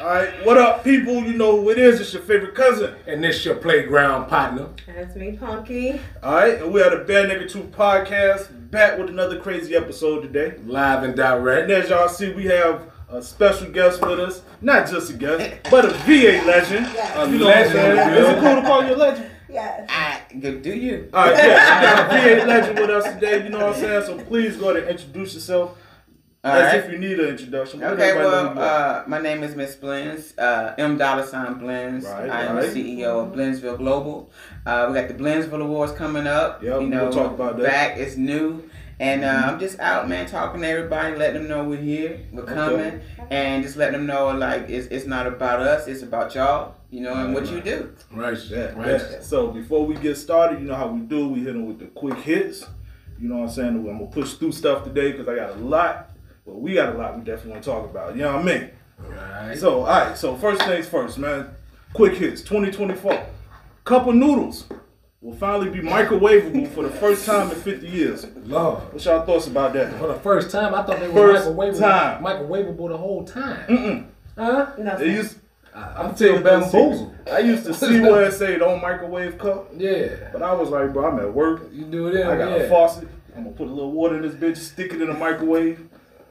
Alright, what up, people? You know who it is. It's your favorite cousin. And this your playground partner. That's me, Punky. Alright, and we are the Bare Naked Truth podcast, back with another crazy episode today. Live and direct. And direct. as y'all see, we have a special guest with us. Not just a guest, but a VA legend. Yes. You know what I'm legend, saying? Is it cool to call you a legend? Yes. I do you. Alright, yeah, we got a VA legend with us today, you know what I'm saying? So please go ahead and introduce yourself All as right. if you need an introduction. Let Okay, everybody know who well, uh, my name is Miss Blendz, uh, M Dollar Sign Blendz. Right, I am right. the CEO of Blendsville Global. Uh, we got the Blendsville Awards coming up. Yep, you know, we'll talk about that. Back, it's new. And uh, I'm just out, man, talking to everybody, letting them know we're here, we're Okay. coming, and just letting them know, like, it's, it's not about us, it's about y'all, you know, and what you do. Right. Yeah, right. yeah. So before we get started, you know how we do. We hit them with the quick hits. You know what I'm saying? I'm gonna push through stuff today because I got a lot. Well, we got a lot we definitely want to talk about. You know what I mean? Right. So, all right. So first things first, man. Quick hits. 2024. Cup of noodles will finally be microwavable for the first time in 50 years. Lord. What's y'all thoughts about that? For the first time, I thought they were First microwavable, time. microwavable the whole time. Mm-mm. Huh? No, It used. I, I'm tell still you the bamboozled. I used to see where it say don't microwave cup, Yeah. but I was like, bro, I'm at work. You do it. I got yeah. a faucet. I'm gonna put a little water in this bitch, stick it in the microwave,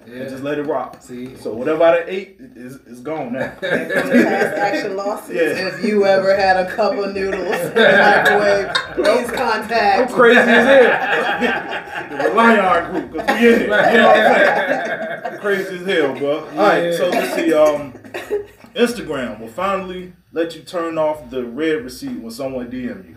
Yeah. and just let it rock. See. So whatever I done ate is is gone now. There comes the class action lawsuit. Yeah. If you ever had a cup of noodles in the microwave, please I'm crazy as hell. the Lion group, cause we in it. You know what I'm saying? Crazy as hell, bro. All right, so let's see. Um, Instagram will finally let you turn off the red receipt when someone DM you.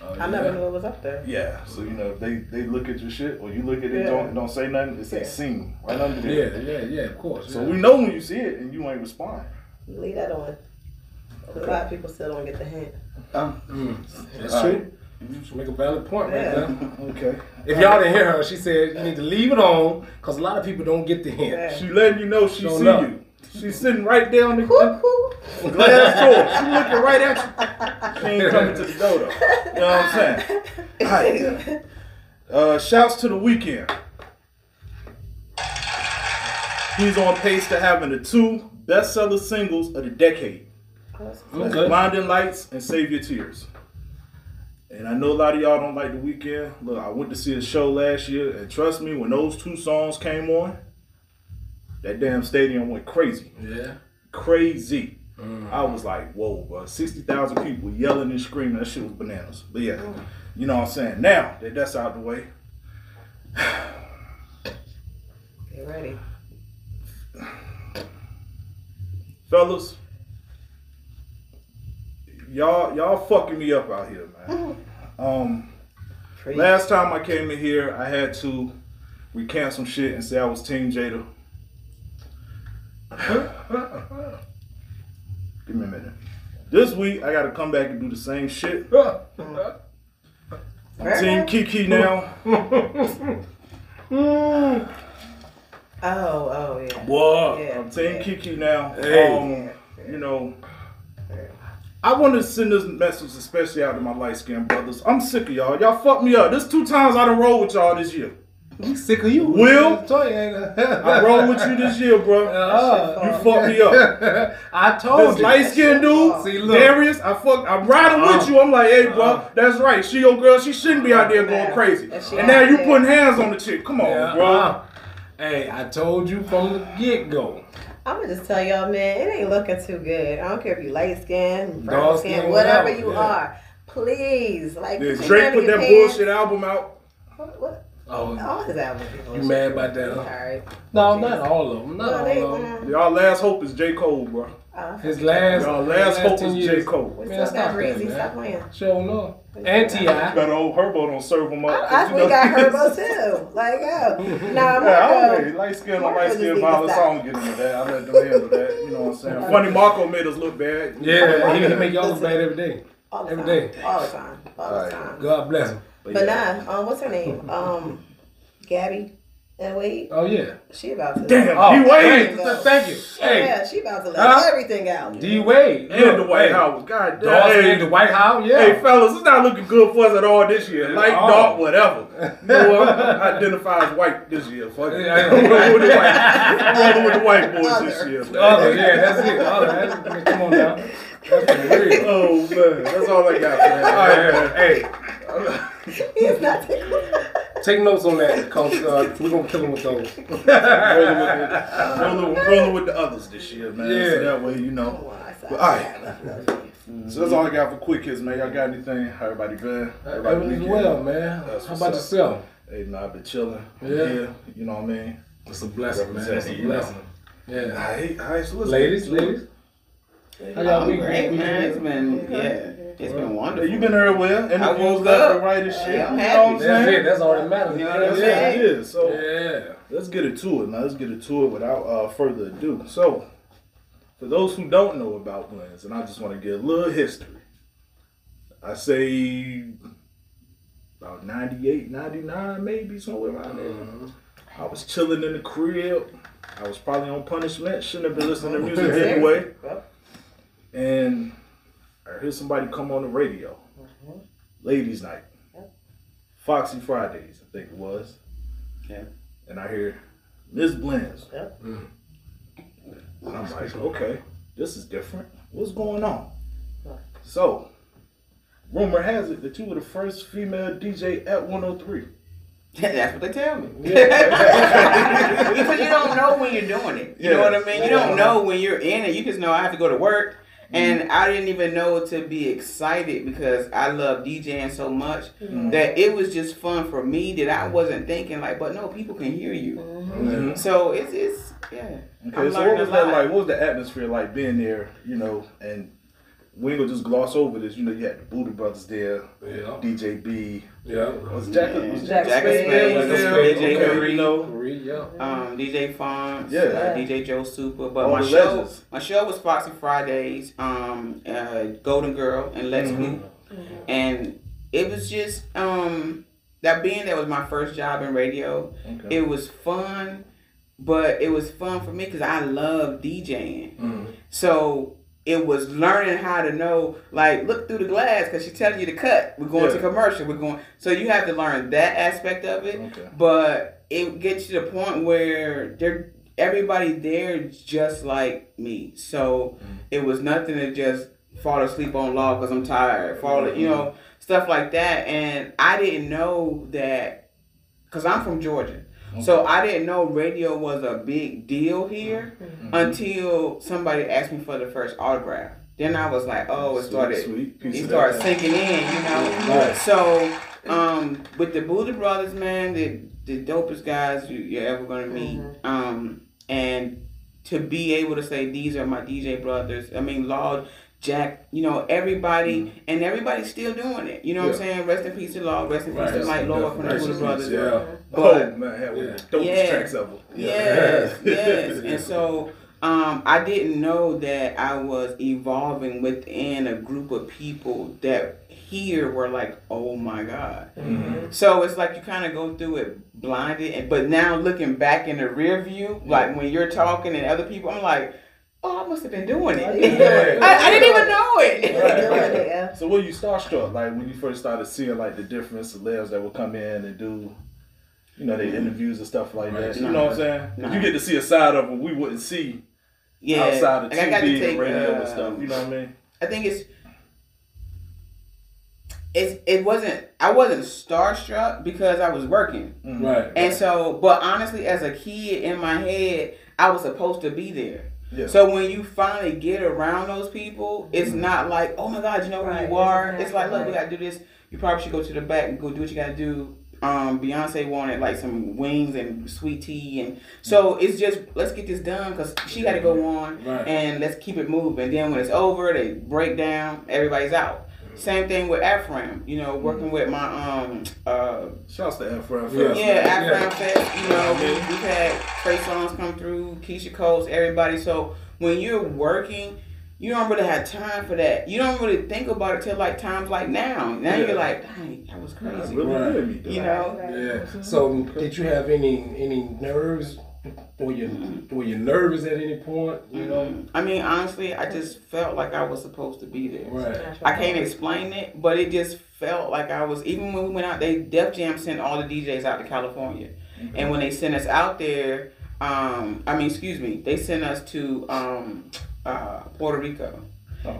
Oh, I never knew it was up there. Yeah, so you know they they look at your shit or you look at it, Yeah. don't don't say nothing. It's says Yeah. seen right under there. Yeah, yeah, yeah, of course. So yeah. we know when you see it and you ain't respond. Leave that on. 'Cause A lot of people still don't get the hint. Um, Mm, that's All true. You make a valid point right there. Okay. If y'all didn't hear her, she said you need to leave it on because a lot of people don't get the hint. Yeah. She letting you know she Sure see enough. you. She's sitting right there on the Whoop, whoop. glass door. She's looking right at you. She ain't coming to the door though. You know what I'm saying? All right. Uh, shouts to the Weeknd. He's on pace to having the two bestseller singles of the decade. That's Okay. Blinding Lights and Save Your Tears. And I know a lot of y'all don't like the Weeknd. Look, I went to see a show last year, and trust me, when those two songs came on, that damn stadium went crazy. Yeah. Crazy. Mm. I was like, whoa, bro. 60,000 people yelling and screaming. That shit was bananas. But yeah, you know what I'm saying? Now that that's out the way, Get ready. fellas, y'all y'all fucking me up out here, man. Um, Preach. last time I came in here, I had to recant some shit and say I was Team Jada. Give me a minute. This week, I got to come back and do the same shit. I'm Team Kiki now. Oh, oh, yeah. What? Yeah. I'm Team yeah. Kiki now. Hey. Um, you know, I want to send this message especially out to my light skinned brothers. I'm sick of y'all. Y'all fucked me up. This two times I done rolled with y'all this year. We sick of you. Will? I rolled with you this year, bro. Uh, You fucked me up. I told This you. light skinned dude, See, look. Darius, I fuck, I'm riding Uh-uh. with you. I'm like, hey, bro, Uh-uh. that's right. She your girl. She shouldn't be out there going Yeah. crazy. And And now you putting hands on the chick. Come on, Yeah, bro. uh, Hey, I told you from the get go. I'm gonna just tell y'all, man, it ain't looking too good. I don't care if you light skin, brown Dark skin, skin, whatever whatever, you yeah. are. Please, like Yeah, Drake put that pants. bullshit album out. What, what? Oh, All his albums. you mad about that? Huh? Alright. No, not all of them. Not No, they, all of them. Y'all last hope is J. Cole, bro. uh, His last, Y'all last hope is J. Cole. we Man, still got stop Breezy. man. Stop playing. Show no. And Ti. Got old Herbo don't serve him up. I, I, You we got Herbo too. Like, yo. Nah, Yeah, I Marco. don't know. Light skin on light just skin violence. I don't get into that. I let them handle that. You know what I'm saying? Funny Marco made us look bad. Yeah, he, he make y'all look bad every day. All the Every time. day. All the time. All the time. God bless him. But nah, um, what's her name? Um, Gabby. And wait, Oh yeah. she about to. Damn, Oh, D Wade thank you. Hey, Yeah, she about to let Huh? everything out. D Wade and the White hey, House. God damn. Dawson Hey, and the White House. Yeah. Hey, fellas, it's not looking good for us at all this year. Light, Oh. dark, whatever. No, I'm identify as white this year. Fuck it. Yeah, I'm rolling with the white. I'm rolling with the white boys this year. man. Oh yeah, that's it. Oh, that's, come on now. That's real. Oh man, that's all I got for that. All right, hey, He's not taking take notes on that, Coach. Uh, we're gonna kill him with those. rolling, with the, rolling, rolling with the others this year, man. Yeah. So that way, you know. But, all right. So that's all I got for quick hits, man. Y'all got anything? How everybody been? Everything's weekend? well, man. That's How about up. yourself? Hey, man, I've been chilling. Yeah. Yeah. You know what I mean? It's a blessing, man. It's a Representing, you know. blessing. Yeah. All right, all right. So let's Ladies, get to it. ladies. How y'all I'm week? great, week- man. It's been yeah, it's been Yeah, wonderful. You've been everywhere. And I the woke left up. and right and shit. Yeah, I'm you know what I'm That's saying? it. That's all that matters. You know what I'm That's yeah. it is. So Yeah. let's get into it now. Let's get into it without uh, further ado. So, for those who don't know about Blendz, and I just want to get a little history. I say about 98, 99, maybe somewhere around there. Uh-huh. I was chilling in the crib. I was probably on punishment. Shouldn't have been listening to music oh. anyway. And I hear somebody come on the radio. Uh-huh. Ladies' night. Foxy Fridays, I think it was. Yeah. And I hear Miss Blendz. Yep. Mm. And I'm like, okay, this is different. What's going on? So, rumor has it that you were the first female DJ at 103. That's what they tell me. Yeah. because you don't know when you're doing it. You Yeah. know what I mean? You don't know when you're in it. You just know I have to go to work. And I didn't even know to be excited because I love DJing so much Mhm. that it was just fun for me that I wasn't thinking like, but no, people can hear you. Mhm. So it's it's yeah. Okay, I'm so what was that like? What was the atmosphere like being there? You know, and we ain't gonna just gloss over this. You know, you had the Booty Brothers there, Yeah. DJ B. Yeah. Was Jack? Was Jack Jack, Spade. Spade was Jack there? Spade, Okay, Marie. you know. Marie, yeah. um, DJ Fonz, Yeah. uh, DJ Joe Super. But All my show, legends. my show was Foxy Fridays, um, uh, Golden Girl, and Let's Mhm. Move. And it was just um, that being that was my first job in radio. Okay. It was fun, but it was fun for me because I love DJing. Mhm. So it was learning how to know, like, look through the glass because she's telling you to cut. We're going to commercial. We're going. So you have to learn that aspect of it. Okay. But it gets to the point where they're everybody there just like me. So mm-hmm. it was nothing to just fall asleep on law because I'm tired. Fall, you mm-hmm. know, stuff like that. And I didn't know that because I'm from Georgia. So I didn't know radio was a big deal here until somebody asked me for the first autograph. Then I was like, oh, it Sweet, started sweet piece it of started sinking in, you know. Right. So, um, with the Buddha Brothers, man, the the dopest guys you, you're ever gonna meet. Um, and to be able to say these are my DJ brothers. I mean, Law, Jack, you know, everybody, and everybody's still doing it. You know what I'm Mm-hmm. Saying? Rest in peace to Law. Rest in peace Right, to Mike Lord from the Rest Buddha Brothers. Yeah. But- oh man, had one of the dopest Yeah. tracks ever. Yes, yes. And so um, I didn't know that I was evolving within a group of people that here were like, oh my God. Mhm. So it's like you kind of go through it blinded, and but now looking back in the rear view, like when you're talking and other people, I'm like, oh, I must have been doing it. Yeah. I, I didn't even know it. right, yeah. So were you starstruck like when you first started seeing like the different celebs that would come in and do, you know, their interviews and stuff like that? You Nah. know what I'm saying? Nah. You get to see a side of them we wouldn't see yeah, outside of like, I got to TV take, and radio uh, and stuff. You know what I mean? I think it's it's it wasn't I wasn't starstruck because I was working. Mhm. Right. And so but honestly as a kid in my head, I was supposed to be there. Yeah. So when you finally get around those people, it's not like, oh my God, you know who Right, you are. exactly. It's like, look, we gotta do this. You probably should go to the back and go do what you gotta do. Um, Beyonce wanted like some wings and sweet tea, and so it's just let's get this done because she got to go on, Right. and let's keep it moving. And Then when it's over, they break down, everybody's out. Same thing with Afram, you know, working with my um uh Shouts to Afram. Yeah. yeah, Yeah. Aframfest, you know, we, we've had Trey Songz come through, Keyshia Coles, everybody. So when you're working, you don't really have time for that. You don't really think about it till like times like now. Now Yeah. you're like, dang, that was Nah, crazy. really Right. me. You know? Yeah. So did you have any any nerves? Were you were you nervous at any point? You know. I mean, honestly, I just felt like I was supposed to be there. Right. I can't explain it, but it just felt like I was. Even when we went out, they Def Jam sent all the DJs out to California, and when they sent us out there, um, I mean, excuse me, they sent us to um, uh, Puerto Rico,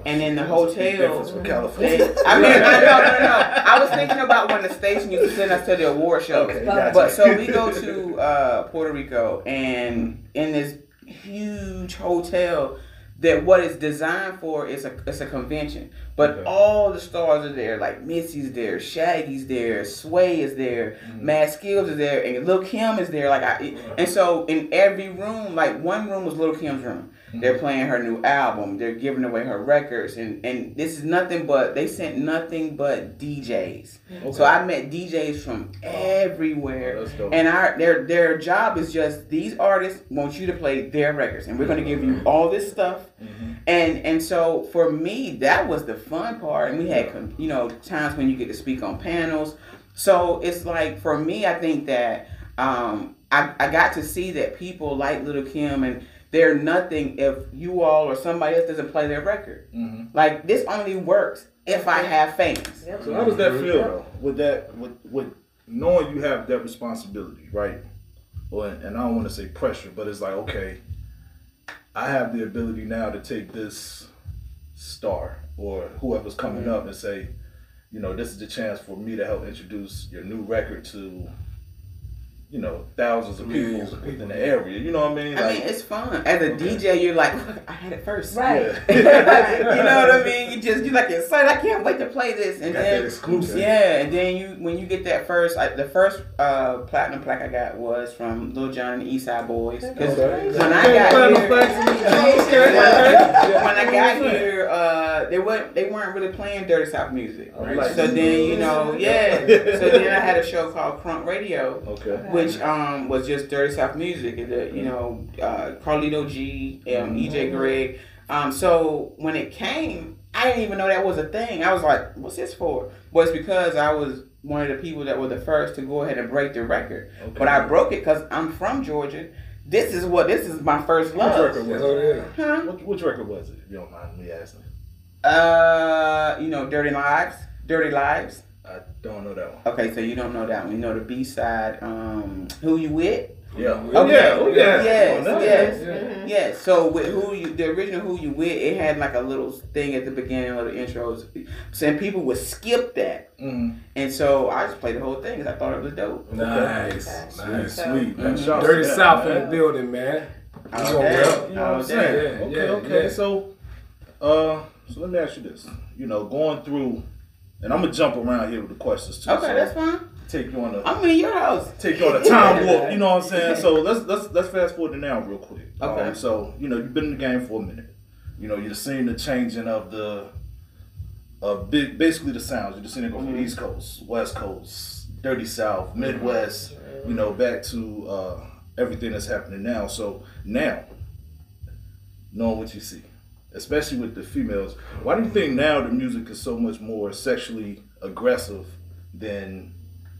and in the hotel. difference from They, I mean, I, no, no, no, no. I was thinking about when the station used to send us to the award shows. Okay, But- gotcha. But so we go to uh, Puerto Rico, and in this huge hotel, that what it's designed for is a it's a convention. But Okay. all the stars are there, like Missy's there, Shaggy's there, Sway is there, Mm-hmm. Mad Skillz is there, and Lil Kim is there. Like I, and so in every room, like one room was Lil Kim's room. Mm-hmm. They're playing her new album. They're giving away her records, and and this is nothing but they sent nothing but DJs. Okay. So I met DJs from everywhere, Oh, and our their their job is just these artists want you to play their records, and we're going to give you all this stuff. Mm-hmm. And and so for me, that was the fun part, and we had you know times when you get to speak on panels. So it's like for me, I think that um, I I got to see that people like Little Kim and. They're nothing if you all or somebody else doesn't play their record. Mhm. Like this only works if I have fans. Yep. So how does that feel though? With that, with with knowing you have that responsibility, right? Well, and I don't want to say pressure, but it's like okay, I have the ability now to take this star or whoever's coming up and say, you know, this is the chance for me to help introduce your new record to, you know, thousands of people Millions of within the area. You know what I mean? I mean, it's fun. As a Okay. DJ, you're like, look, I had it first. Right. Yeah. you know what I mean? You just you're like excited. I can't wait to play this. And Got then that exclusive. yeah, and then you when you get that first, I, the first uh, platinum plaque I got was from Lil Jon and the East Side Boyz. 'Cause Okay. when I got here, when, when I got here, uh, they weren't they weren't really playing dirty south music. I like So then you know, yeah. So then I had a show called Crunk Radio Okay. Which um was just dirty south music and the, you know uh, Carlito G, um, EJ Greg. Um, so when it came, I didn't even know that was a thing. I was like, "What's this for?" Well, it's because I was one of the people that were the first to go ahead and break the record. Okay. But I broke it because I'm from Georgia. This is what this is my first love. Which love. record was Oh, it? Huh? Which, which record was it? If you don't mind me asking. Uh, you know, Dirty Lives. Dirty Lives. I don't know that one. Okay, so you don't know that one. You know the B side. Um, Who You With? Yeah. Okay. Yeah. Oh yeah. Yes, Oh, no. yes. Yeah. Yeah, so with who you, the original Who You With, it had like a little thing at the beginning of the intros. So people would skip that. Mhm. And so I just played the whole thing because I thought it was dope. Nice. Sweet, Nice. sweet. Mhm. Shouts Dirty to that, South man. in the building, man. All You gonna day. You know what I'm saying? Yeah, okay, yeah, okay. yeah. So, uh, so let me ask you this. You know, going through, and I'm gonna jump around here with the questions too. Okay, so that's fine. Take you on a I'm in your house. take you on a time warp. You know what I'm saying? So let's let's let's fast forward to now real quick. Okay. Um, so you know you've been in the game for a minute. You know you've seen the changing of the, of big basically the sounds. You've seen it go from Mhm. East Coast, West Coast, Dirty South, Midwest. You know back to uh, everything that's happening now. So now, knowing what you see, especially with the females, why do you think now the music is so much more sexually aggressive than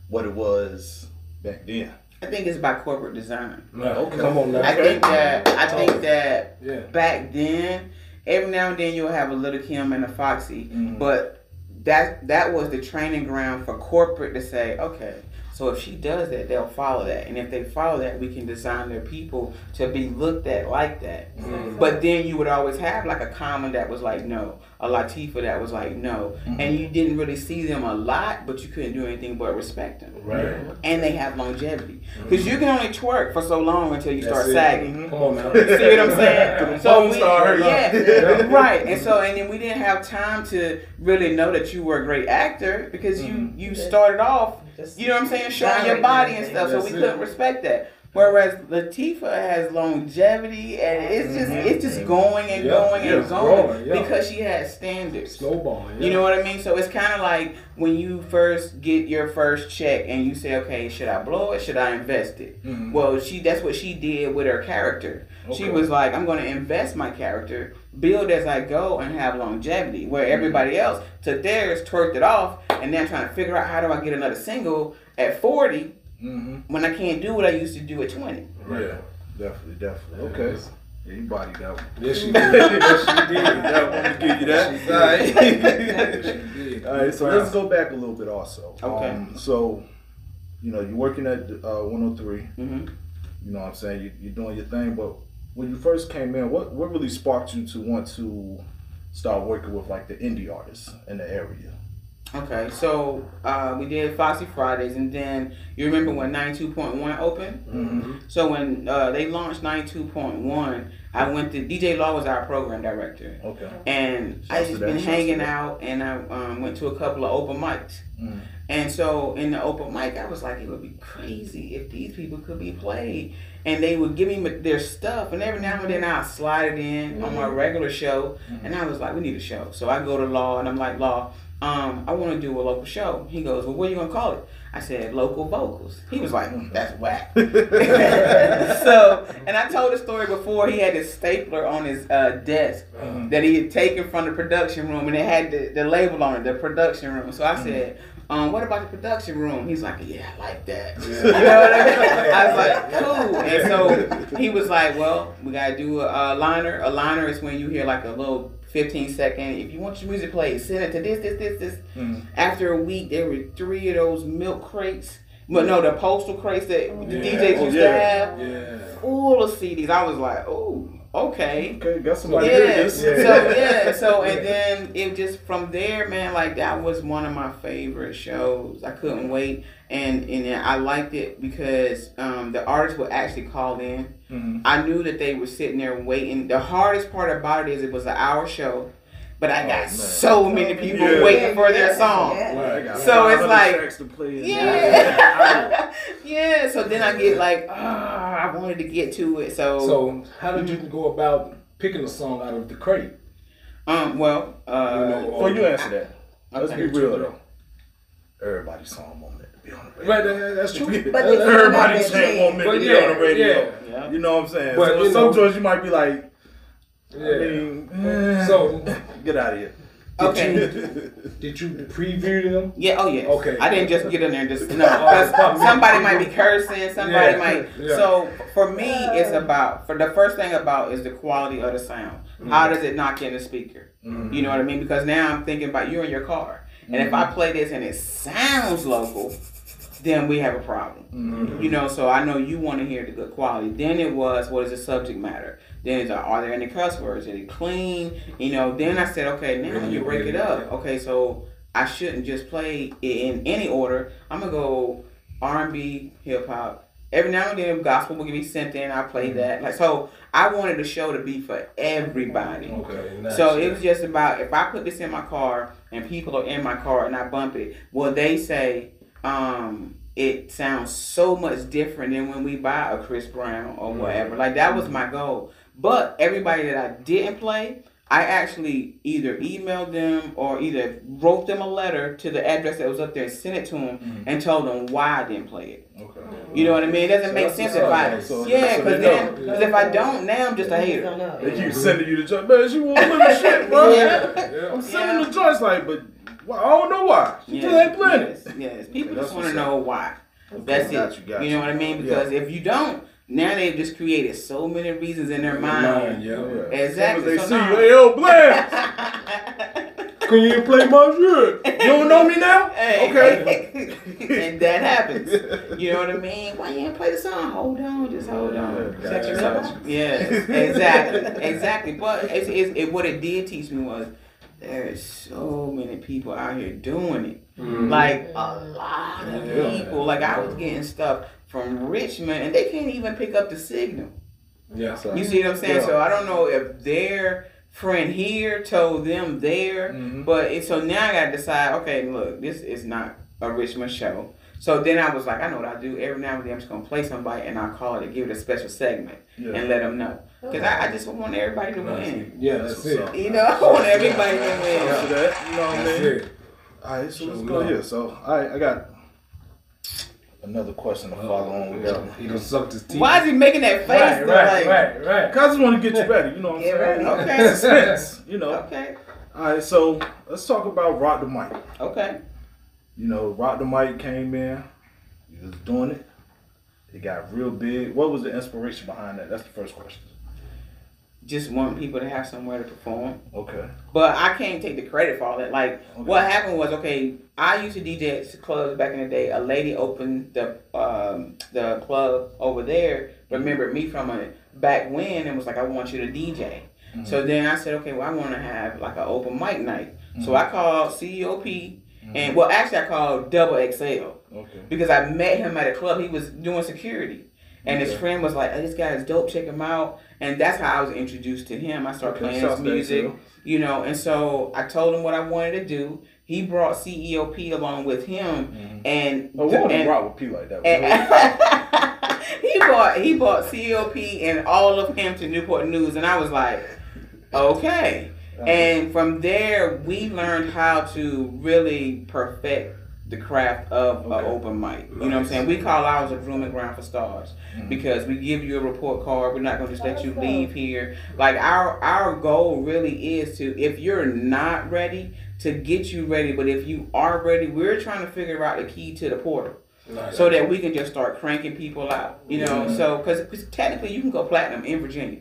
what it was back then? I think it's by corporate design. Nah, Okay. Come on now. I think that I think that Yeah. back then, every now and then you'll have a little Kim and a Foxy, Mhm. but that that was the training ground for corporate to say, okay, so if she does that, they'll follow that, and if they follow that, we can design their people to be looked at like that. Mhm. But then you would always have like a Common that was like no, a Latifah that was like no, Mhm. and you didn't really see them a lot, but you couldn't do anything but respect them. Right. And they have longevity because you can only twerk for so long until you That's start it. sagging. Come on now. See what I'm saying? So we, yeah, Yeah. right. And so, and then we didn't have time to really know that you were a great actor because you you started off, Just you know what I'm saying, showing your body and stuff. So we couldn't respect that. Whereas Latifah has longevity and it's just Mhm. it's just going and Yeah, going yeah, and going growing, yeah. because she has standards. Snowballing. You know what I mean? So it's kind of like when you first get your first check and you say, okay, should I blow it? Should I invest it? Mhm. Well, she that's what she did with her character. She was like, I'm going to invest my character, build as I go, and have longevity. Where Mm-hmm. everybody else took theirs, twerked it off, and then trying to figure out how do I get another single at 40 Mhm. when I can't do what I used to do at 20. Yeah, definitely, definitely. Okay. Yeah, you bodied that one. Yes, she did. yes, she did. That one to give you that. She All right. She did. All right, so let's go back a little bit also. Okay. Um, so, you know, you're working at uh, 103. hmm You know what I'm saying? You, you're doing your thing, but when you first came in, what, what really sparked you to want to start working with like the indie artists in the area? Okay, so uh, we did Foxy Fridays, and then you remember when 92.1 opened? Mm-hmm. So when uh, they launched 92.1, I went to DJ Law was our program director, Okay. and I just been hanging out, and I um, went to a couple of open mics. Mm. And so in the open mic, I was like, it would be crazy if these people could be played. And they would give me their stuff, and every now and then I'll slide it in on my regular show. And I was like, we need a show. So I go to Law, and I'm like, Law, um, I want to do a local show. He goes, well, what are you going to call it? I said, local vocals. He was like, that's whack. so, and I told the story before. He had this stapler on his uh, desk Mhm. that he had taken from the production room, and it had the, the label on it, the production room. So I said, um, "What about the production room?" He's like, "Yeah, I like that." You know what I mean? I was like, "Cool." And so he was like, "Well, we gotta do a, a liner. A liner is when you hear like a little." 15 second. If you want your music played, send it to this, this, this, this. Mhm. After a week, there were three of those milk crates. But no, the postal crates that the Yeah. DJs Oh, used yeah. to have, Yeah. full of CDs. I was like, oh, okay. Okay, got somebody hear Yeah. this. So yeah. So and then it just from there, man. Like that was one of my favorite shows. I couldn't wait, and and I liked it because um, the artists would actually call in. Mhm. I knew that they were sitting there waiting. The hardest part about it is it was an hour show, but I Oh, got man. so many people Yeah. waiting for their song. yeah. Right, So it's like- tracks to play. Yeah. yeah. So then I get like, ah, I wanted to get to it. So, So, how did you go about picking a song out of the crate? um, well, uh, You know, Before you answer that, let's Okay. be real though. Everybody's song moment to be on the radio. Right, that- that's true. But That- this that- is Everybody's another chant moment to But be yeah, on the radio. yeah. yeah. You know what I'm saying? But, so you some know- joints you might be like, I yeah. mean, eh, So, get out of here. Okay. did you preview them? Yeah. Oh yeah. Okay. I didn't just get in there and just no. 'cause somebody might be cursing. Somebody Yeah, might. yeah. So for me, it's about for the first thing about is the quality of the sound. How does it knock in the speaker? Mhm. You know what I mean? Because now I'm thinking about you in your car, and if I play this and it sounds local, then we have a problem. Mhm. You know, so I know you want to hear the good quality. Then it was what is the subject matter? Then it's are there any cuss words? Is it clean? You know. Then I said, okay, now Really, you break it up. Okay, so I shouldn't just play it in any order. I'm gonna go R and B, hip hop. Every now and then, gospel will be sent in. I play that. Like so, I wanted the show to be for everybody. Okay. Nice. So it was just about if I put this in my car and people are in my car and I bump it, will they say um, it sounds so much different than when we buy a Chris Brown or whatever? Like that was my goal. But everybody that I didn't play, I actually either emailed them or either wrote them a letter to the address that was up there and sent it to them mm-hmm. and told them why I didn't play it. Okay. You know what I mean? It doesn't So make sense if I up, so- yeah, because they then because if I don't, now I'm just a hater. know. They keep sending you the joint. Man, she won't play the shit, bro. Yeah. Yeah. I'm sending Yeah. the joints like, but well, I don't know why. She still ain't playing it. yes, yes. People that's just want to know why. That's Got it. you, got You you. know what I mean? Yeah. Because if you don't, now they've just created so many reasons in their Mine, mind. yeah. Exactly. As So soon as now- they see you, hey, yo, Blast. Can you play my shit? You don't know me now? Hey, Okay. and that happens. You know what I mean? Why you ain't play the song? Hold on, just hold on. Yeah, Check gotcha, gotcha. Yes, exactly, exactly. But it's, it's, it, what it did teach me was there's so many people out here doing it. Mhm. Like a lot of Yeah. people. Like I was getting stuff from Richmond, and they can't even pick up the signal. Yeah. So- You see what I'm saying? Yeah. So I don't know if their friend here told them there, Mhm. but it, so now I got to decide. Okay, look, this is not a Richmond show. So then I was like, I know what I do. Every now and then I'm just gonna play somebody and I'll call it and give it a special segment Yeah. and let them know. Because I, I just want everybody to win. Yeah, that's That's it. You know, I want everybody to win. out to that. You know what I That's mean? All right, so let's go enough. here. So, all right, I got another question to follow on with that one. He done sucked his teeth. Why is he making that face? Right, though, right, like, right, right. Cause I just want to get you ready. You know what I'm Get saying? ready. Okay. Suspense. You know. Okay. All right, so let's talk about Rock the Mic. Okay. You know, Rock the Mic came in. He was doing it. It got real big. What was the inspiration behind that? That's the first question. Just want people to have somewhere to perform. Okay. But I can't take the credit for all that. Like what happened was okay. I used to DJ at clubs back in the day. A lady opened the um, the club over there. Mm-hmm. Remembered me from a back when and was like, I want you to DJ. Mm-hmm. So then I said, okay, well I want to have like an open mic night. So mm-hmm. I called CEOP and well actually I called Double XL Okay. because I met him at a club. He was doing security. And his friend was like, hey, this guy is dope, check him out. And that's how I was introduced to him. I started playing his music, you know, and so I told him what I wanted to do. He brought CEOP along with him mm-hmm. and, Oh, to and- rock with P like that. and- he bought he bought CEOP and all of him to Newport News and I was like, okay. Uh-huh. And from there, we learned how to really perfect the craft of an open mic. You know what I'm saying? We call ours a grooming ground for stars because we give you a report card. We're not going to just let you leave here. Like our our goal really is to, if you're not ready, to get you ready. But if you are ready, we're trying to figure out the key to the portal Nice. so that we can just start cranking people out. You know, so because technically you can go platinum in Virginia.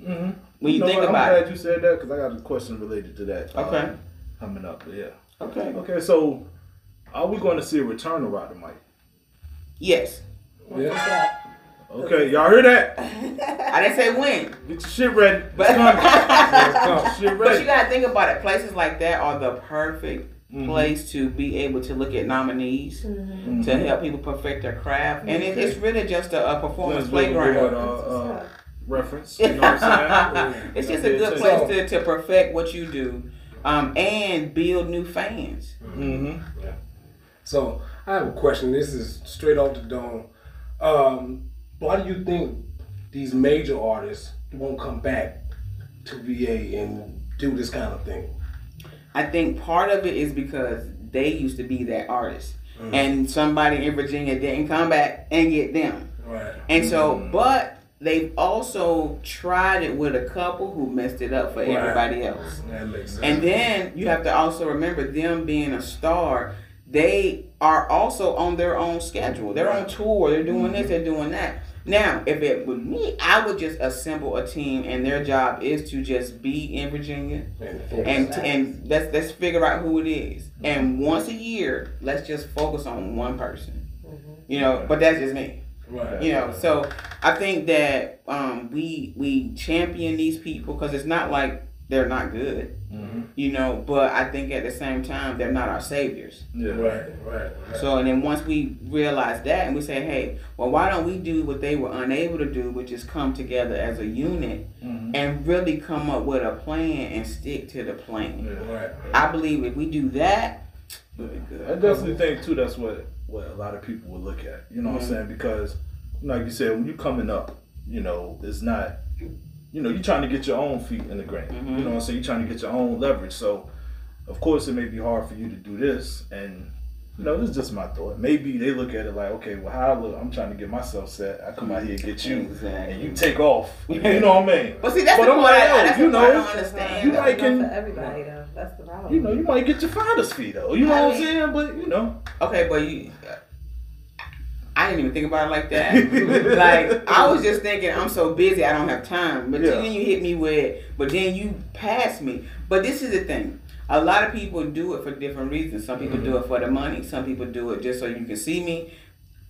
Mm-hmm. When you, know think what? about I'm it. glad you said that because I got a question related to that. uh, Okay. coming up, yeah. Okay. Okay, so are we going to see a return of Rock the Mic? Yes. Yeah. Okay, y'all hear that? I didn't say when. Get your shit ready. But, It's coming. Get your shit but you gotta think about it. Places like that are the perfect Mhm. place to be able to look at nominees Mhm. to help people perfect their craft, and it, it's really just a, a performance Let's do a playground. good, uh, uh, reference. You know what I'm saying? it's just a good place to, to perfect what you do, um, and build new fans. Mm-hmm. So I have a question. This is straight off the dome. Um, why do you think these major artists won't come back to VA and do this kind of thing? I think part of it is because they used to be that artist, and somebody in Virginia didn't come back and get them. Right. And so, Mm. but they've also tried it with a couple who messed it up for Right. everybody else. That makes sense. And then you have to also remember them being a star, they are also on their own schedule. They're on tour, they're doing this, mm-hmm. they're doing that. Now, if it were me, I would just assemble a team and their job is to just be in Virginia and, and and let's let's figure out who it is. Mm-hmm. And once a year, let's just focus on one person. Mm-hmm. You know, but that's just me. right. You know, so I think that um, we we champion these people because it's not like they're not good. Mm-hmm. You know, but I think at the same time they're not our saviors. Yeah. Right. Right. right. So and then once we realize that and we say, hey, well, why don't we do what they were unable to do, which is come together as a unit Mhm. and really come up with a plan and stick to the plan. Yeah. right. I believe if we do that, we'll be good. I definitely think too that's what what a lot of people will look at. You know what I'm saying? Because like you said, when you're coming up, you know, it's not you know, you're trying to get your own feet in the ground. Mhm. You know what I'm saying? You're trying to get your own leverage. So of course it may be hard for you to do this and you know, this is just my thought. Maybe they look at it like, okay, well, how I look, I'm trying to get myself set. I come out here and get you, Exactly. and you take off. You know what I mean? But see, that's But the I'm part, like, I, that's you the part I know, don't understand. you though. might can- Not for everybody though. That's the problem. You know, you might get your father's fee though. You know I what I'm saying? But you know, Okay, but you. I didn't even think about it like that. like I was just thinking, I'm so busy, I don't have time. But Yeah. then you hit me with, but then you pass me. But this is the thing. A lot of people do it for different reasons. Some people do it for the money. Some people do it just so you can see me.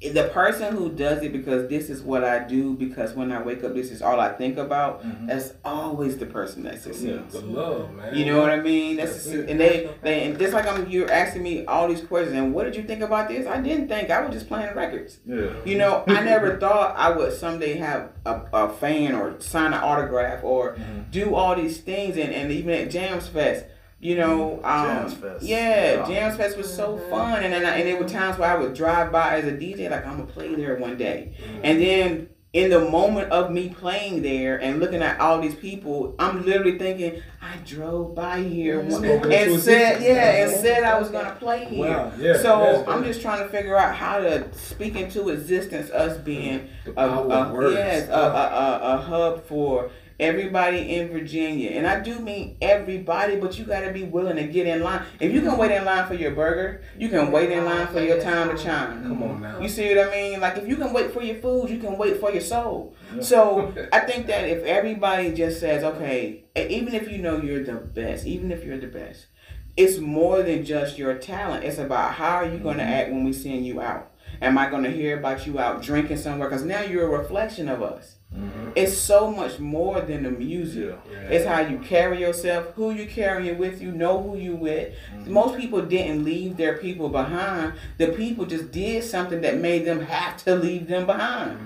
The person who does it because this is what I do, because when I wake up, this is all I think about. That's always the person that succeeds. The love, man. You know what I mean? That's, That's and they, they and just like I'm you're asking me all these questions. And what did you think about this? I didn't think. I was just playing records. yeah. You know, I never thought I would someday have a, a fan or sign an autograph or Mm-hmm. do all these things. And, and even at Jamz Fest, You know, um, Jamz Fest. yeah, Yeah. Jamz Fest was so mm-hmm. fun, and then I, and there were times where I would drive by as a DJ, like I'm gonna play there one day, mm. and then in the moment of me playing there and looking at all these people, I'm literally thinking, I drove by here mm-hmm. one, Spoken and said, yeah, and mm-hmm. said I was gonna play here. Wow, yeah, so yes, I'm just trying to figure out how to speak into existence us being a, a- of words. yes, a, a, a, a hub for everybody in Virginia. And I do mean everybody, but you got to be willing to get in line. If you can wait in line for your burger, you can wait in line for your time to chime. Come on now. You see what I mean? Like if you can wait for your food, you can wait for your soul. So I think that if everybody just says, okay, even if you know you're the best, even if you're the best, it's more than just your talent. It's about how are you going to mm-hmm. act when we send you out. Am I going to hear about you out drinking somewhere? Because now you're a reflection of us. Mm-hmm. It's so much more than the music. It's how you carry yourself, who you carrying with you, know who you with. Mm-hmm. Most people didn't leave their people behind. The people just did something that made them have to leave them behind.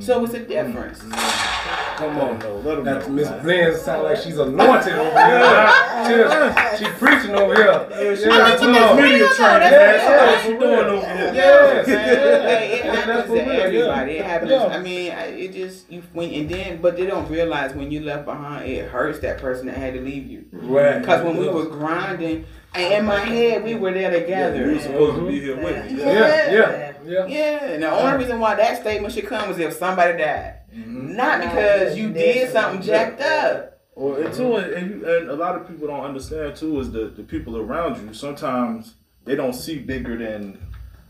So it's a difference. Come on. No, let 'em That's know, Miss man. Blend sound like she's anointed over here. she, she preaching over here. Yeah, she Yeah, got too come much on. media no, training, that's man. real. She know what she doing over here. Yes. Hey, it happens for to real, yeah. everybody. It happens. Yeah. I mean, it just you when and then, but they don't realize when you left behind, it hurts that person that had to leave you. Right. Because when we were grinding, and in my head, we were there You together. were supposed to be here with me. Yeah, yeah, yeah. Yeah, and the only reason why that statement should come is if somebody died, Mhm. not because you did something jacked up. Well, and too, and, and, you, and a lot of people don't understand too is the the people around you. Sometimes they don't see bigger than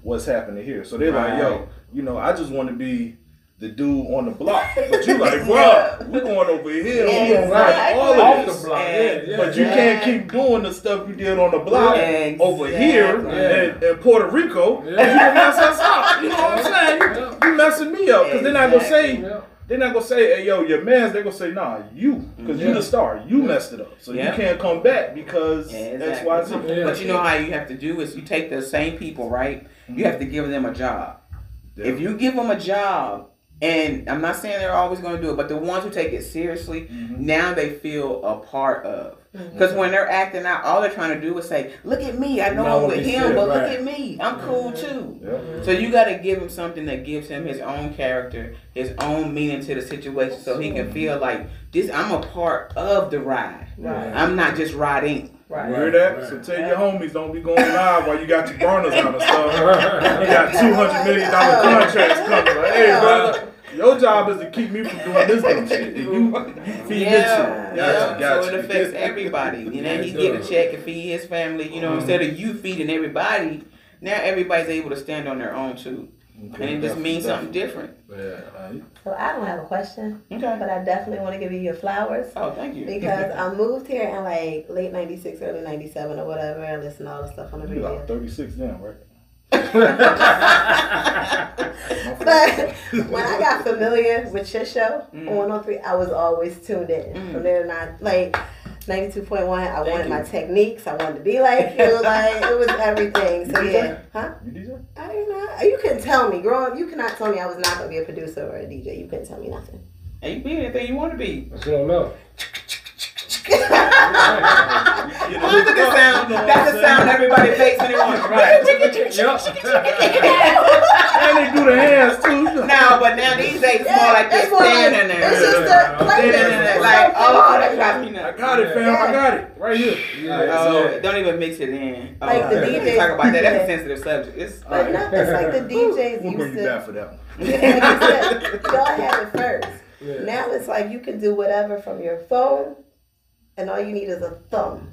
what's happening here. So they're like, "Yo, you know, I just want to be the dude on the block." But you like, "Bro, we're going over here. Yeah, We're going right all Off of the this." block. Yeah, yeah. But you can't keep doing the stuff you did on the block Exactly. over here in, in Puerto Rico. Yeah. You can mess us up. You know what I'm saying? You, you messing me up because they're not gonna say Yeah. they're not gonna say, "Hey, yo, your man's." They're gonna say, "Nah, you, because you Yeah. the star. You messed it up, so Yeah. you can't come back because Yeah, X, Y, Z." exactly. Yeah. But you know how you have to do is you take the same people, right? You mm-hmm. have to give them a job. Yeah. If you give them a job, and I'm not saying they're always going to do it, but the ones who take it seriously, Mm-hmm. now they feel a part of. Because when they're acting out, all they're trying to do is say, "Look at me, I know Not I'm with him, said, but look at me, I'm cool too." Yeah. So you got to give him something that gives him his own character, his own meaning to the situation, so he can feel like this. I'm a part of the ride. Right. I'm not just riding. You Right. hear that? Right. So tell your homies don't be going live while you got your burners on and stuff. You got two hundred million dollar contracts coming. Like, hey, brother, your job is to keep me from doing this dumb shit. And you, you feed Yeah, into it. yeah. Gotcha, gotcha. So it affects everybody. You know, he get a check and feed his family. You know, instead of you feeding everybody, now everybody's able to stand on their own too, and it just means something different. Right. So I don't have a question, Okay. but I definitely want to give you your flowers. Oh, thank you. Because I moved here in like late '96, early '97 or whatever, and listened to all the stuff on the You radio. like 36 now, right? But when I got familiar with your show Mm. on 103, I was always tuned in. Mm. From there, not like 92.1. I Thank wanted you. my techniques. I wanted to be like you. Like it was everything. So You yeah, huh? You DJ? I didn't know. You couldn't tell me, growing. You cannot tell me I was not gonna be a producer or a DJ. You couldn't tell me nothing. And you be anything you want to be. But you don't know. You know, Look at the sound. That's the sound everybody makes when they want to Right. And they do the hands too. Now, but now these days it's more like It's they're standing there. It's just a Standing playlist. like, oh, fun. that's got I got it, fam. I got it right here. Yeah. Oh, don't even mix it in. Oh, Like the oh, DJs talk about that. That's a yeah. sensitive subject. It's But no, it's like the DJs We'll used you back to. for that one. Yeah, like you said, y'all had it first. Yeah. Now it's like you can do whatever from your phone, and all you need is a thumb,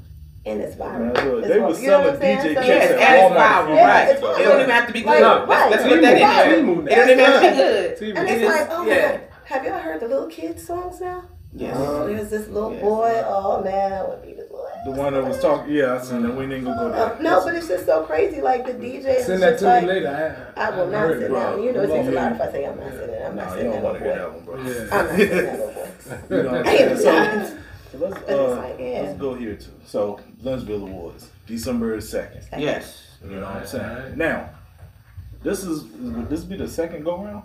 and it's viral. Man, look, It's they viral. was You know what selling DJ So- Yes, kits and at it's Walmart. viral, Yeah, right? it's It don't even have to be good. Right, right. Let's put that in Right. there. It don't even have to be good. And it's like, oh my god, have y'all heard the little kids songs now? Yes. Oh, there's this little Yes. boy. Oh man, I would be this boy. The one that was talking, yeah, I seen that. We ain't gonna go Uh, there. no, but it's just so crazy. Like the DJs. Send that to like, me later. I, I will not heard sit down. You know, it takes a lot if I say I'm not sitting. I'm not Nah, you sitting don't want to hear that one, bro. Yeah. I'm not sitting down. no boy. You know what I'm I am saying? not. So, so let's, uh, like, yeah. let's go here too. So, Blendsville Awards, December 2nd. Yes. You know what I'm saying? Now, this is, would this be the second go round?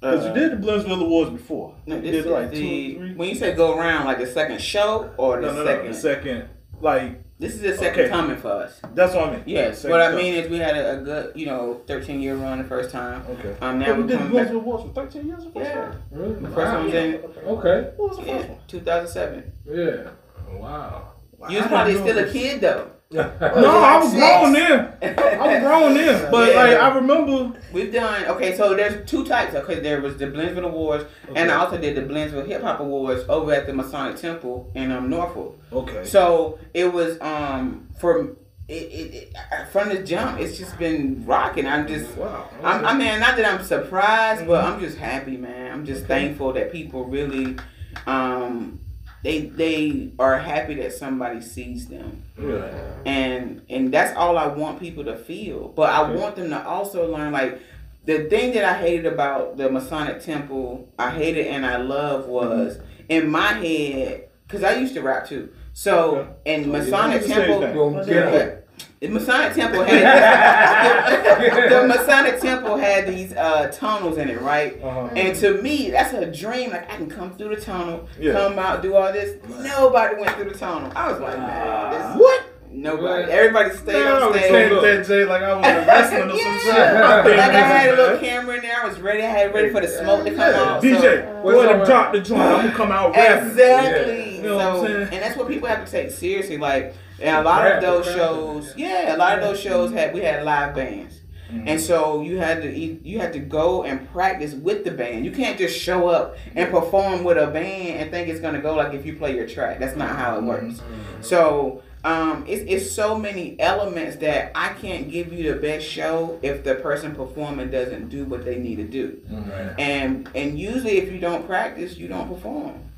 Because Uh, you did the Blendsville Awards before. No, you this did like the, two three. when you say go around, like the second show or the no, no, second? no, the second like This is the second Okay. coming for us. that's what I mean. Yes. Second What I time. mean is we had a, a good, you know, 13 year run the first time. Okay. Um, now Yeah, we we're did coming back. Blizzard Awards for 13 years. The first Yeah. one? Really? The first one was in Okay. What was the yeah, first one? 2007. Yeah. Wow. You was probably still know a kid though. No, I was Six. grown then. I was grown then. But Yeah. like I remember We've done okay. So there's two types. Okay, there was the Blendsville Awards, and I also did the Blendsville Hip Hop Awards over at the Masonic Temple in um, Norfolk. Okay. So it was um from it, it, it from the jump. It's just been rocking. I'm just. Wow. I'm, I mean, not that I'm surprised, but Mhm. I'm just happy, man. I'm just thankful that people really, um, they they are happy that somebody sees them, Yeah. and and that's all I want people to feel. But I want them to also learn, like the thing that I hated about the Masonic Temple, I hated and I love was in my head because I used to rap too. So in Masonic the Temple, thing. Gonna get yeah. It. The Masonic Temple had the Masonic Temple had these uh, tunnels in it, right? Uh-huh. And to me, that's a dream. Like I can come through the tunnel, Yeah. come out, do all this. Nobody went through the tunnel. I was like, man, this, What? nobody. What? Everybody stayed Man, on was stage. saying that Jay like I was a wrestling or some Yeah. shit. Like I had a little camera in there. I was ready. I had ready for the smoke to come out. DJ, So. go ahead and drop the joint. I'm gonna come out rapping. Exactly. You know what I'm so, saying? and that's what people have to take seriously. Like, and a lot of those shows, yeah, a lot of those shows had we had live bands. Mm-hmm. And so you had to you had to go and practice with the band. You can't just show up and perform with a band and think it's gonna go like if you play your track. That's not how it works. So um, it's, it's so many elements that I can't give you the best show if the person performing doesn't do what they need to do. Right. And and usually if you don't practice, you don't perform.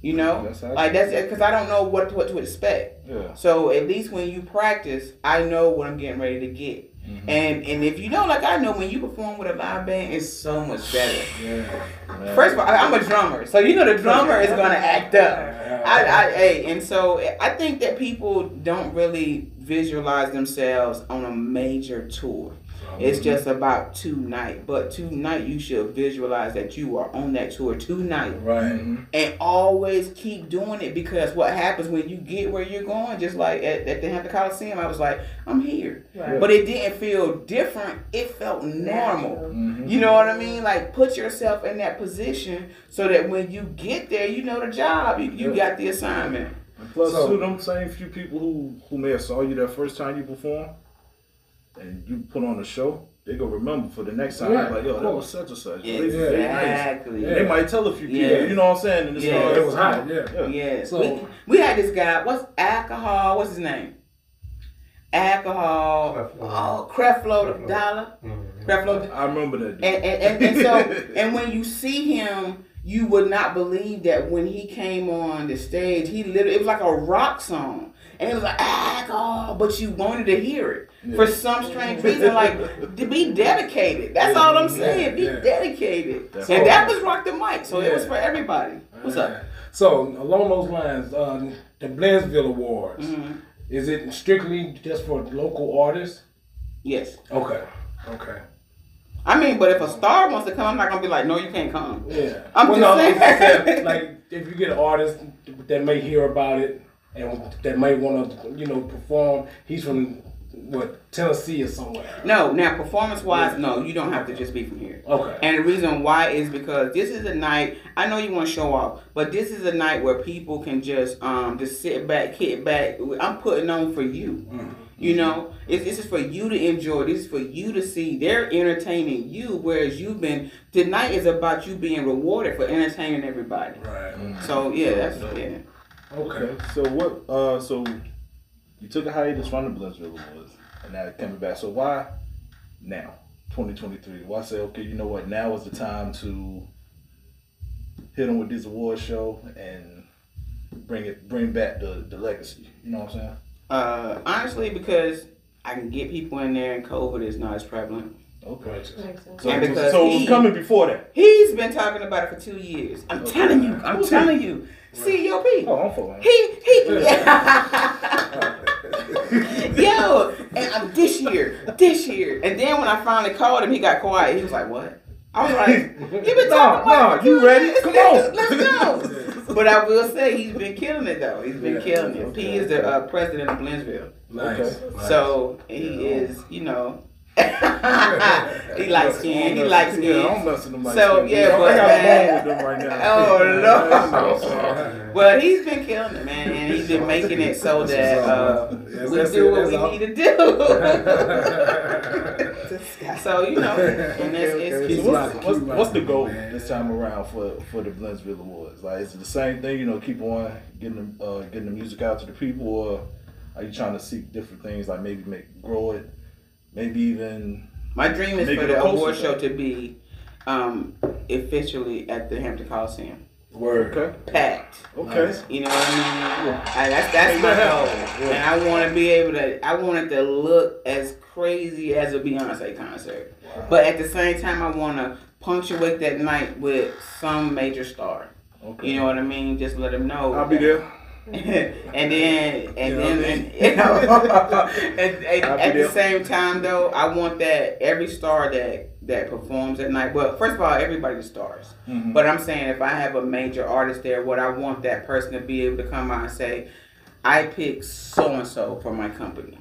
You know, That's like that's because I don't know what what to expect. Yeah. So at least when you practice, I know what I'm getting ready to get. Mm-hmm. And and if you know, like I know, when you perform with a live band, it's so much better. Yeah. First of all, I- I'm a drummer, so you know the drummer is gonna act up. I, I, hey, and so I think that people don't really visualize themselves on a major tour. It's just about tonight, but tonight you should visualize that you are on that tour tonight Right. Mm-hmm. and always keep doing it because what happens when you get where you're going, just like at, at the Hampton Coliseum, I was like, I'm here. Right. But it didn't feel different, it felt normal. Mm-hmm. You know what I mean? Like put yourself in that position so that when you get there, you know the job, you, you got the assignment. Plus, So- too, them same few people who who may have saw you that first time you perform, and you put on a show, they gonna remember for the next time. Yeah, like, yo, that was such and such. They- they. Exactly. Yeah. They might tell a few people. Yeah. You know what I'm saying? And it's Yeah. all- It was hot. Yeah. Yeah. Yeah. So- we, we had this guy, what's alcohol? What's his name? Alcohol. Creflo. Oh, Creflo Dollar. Mm-hmm. Creflo. I remember that. And, and, and, and so, and when you see him, you would not believe that when he came on the stage, he literally, it was like a rock song. And it was like, alcohol, but you wanted to hear it. For some strange reason, like, to be dedicated. That's all I'm saying. Be Yeah. dedicated. That's and that was Rock the Mic. So it was for everybody. What's up? So along those lines, uh, the Blendsville Awards Mhm. is it strictly just for local artists? Yes. Okay. Okay. I mean, but if a star wants to come, I'm not gonna be like, no, you can't come. Yeah. I'm well, just no, saying. like if you get an artist that may hear about it and that may want to, you know, perform. He's from what Tennessee or somewhere. No, now performance wise, no, you don't have to just be from here. Okay. And the reason why is because this is a night. I know you want to show off, but this is a night where people can just um just sit back, kick back. I'm putting on for you. Mm-hmm. You know, it's, this is for you to enjoy. This is for you to see. They're entertaining you, whereas you've been. Tonight is about you being rewarded for entertaining everybody. Right. So yeah, that's yeah. Okay. So what? Uh, so you took a hiatus from the Blendsville Awards, and now you're coming back. So why now, 2023? Why say okay? You know what? Now is the time to hit them with this award show and bring it, bring back the the legacy. You know what I'm saying? Uh, honestly, because I can get people in there, and COVID is not as prevalent. Okay. Makes sense. So, And because so it was he- coming before that. He's been talking about it for two years. I'm telling you. I'm Who's telling you. COP. Oh, I'm following. He he. Yo, and I'm this year, this year, and then when I finally called him, he got quiet. He was like, "What?" I was like, "You been No, talking about no, it for you two ready? years. Come on. let's go." but I will say he's been killing it though. He's been Yeah, killing it. okay, he is the uh, president of Blendsville. Nice. Okay. nice. So he is, you know, he likes skin. He I don't likes mess- Yeah, I don't skin. mess with them like So, that. yeah, I but, got a man- with them right now. Oh, Yeah, no. so- But he's been killing it, man, and he's been making it so that uh, we do what we need to do. so you know, and it's, it's, So what's, what's, what's the goal man. this time around for for the Blendsville Awards? Like, is it the same thing? You know, keep on getting the, uh, getting the music out to the people, or are you trying to seek different things? Like maybe make grow it, maybe even my dream is for the poster award show. show to be um, officially at the Hampton Coliseum, Word. okay, packed. okay. Nice. You know what I mean? I, that's that's Make my goal, happen. and I want to be able to. I want it to look as crazy as a Beyonce concert, but at the same time, I want to punctuate that night with some major star. okay. You know what I mean? Just let them know. I'll be there. and then and You know then what and, you know, and, and at the same time though, I want that every star that that performs at night. Well, first of all, everybody's stars. Mhm. But I'm saying if I have a major artist there, what I want that person to be able to come out and say, I picked so and so for my company.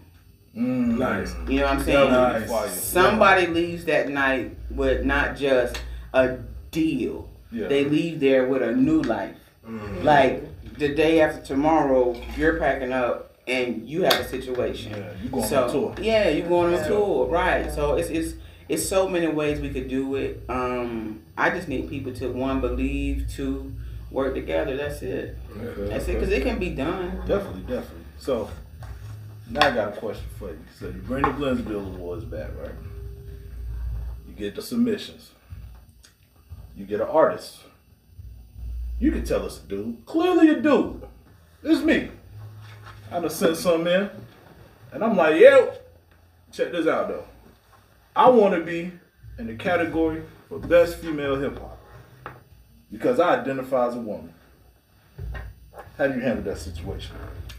Mm. Nice. You know what I'm saying? Nice. Somebody leaves that night with not just a deal. Yeah. They leave there with a new life. Mm. Like the day after tomorrow, you're packing up and you have a situation. yeah, you going so on tour? yeah, you're going on Yeah. tour, right? So it's it's it's so many ways we could do it. Um, I just need people to one believe, two work together. That's it. Okay, That's it, because it can be done. Definitely, definitely. So now I got a question for you. So you bring the Blendsville Awards back, right? You get the submissions. You get an artist. You can tell us a dude. Clearly a dude. It's me. I done sent some in. And I'm like, yo, check this out though. I want to be in the category for best female hip hop. Because I identify as a woman. How do you handle that situation?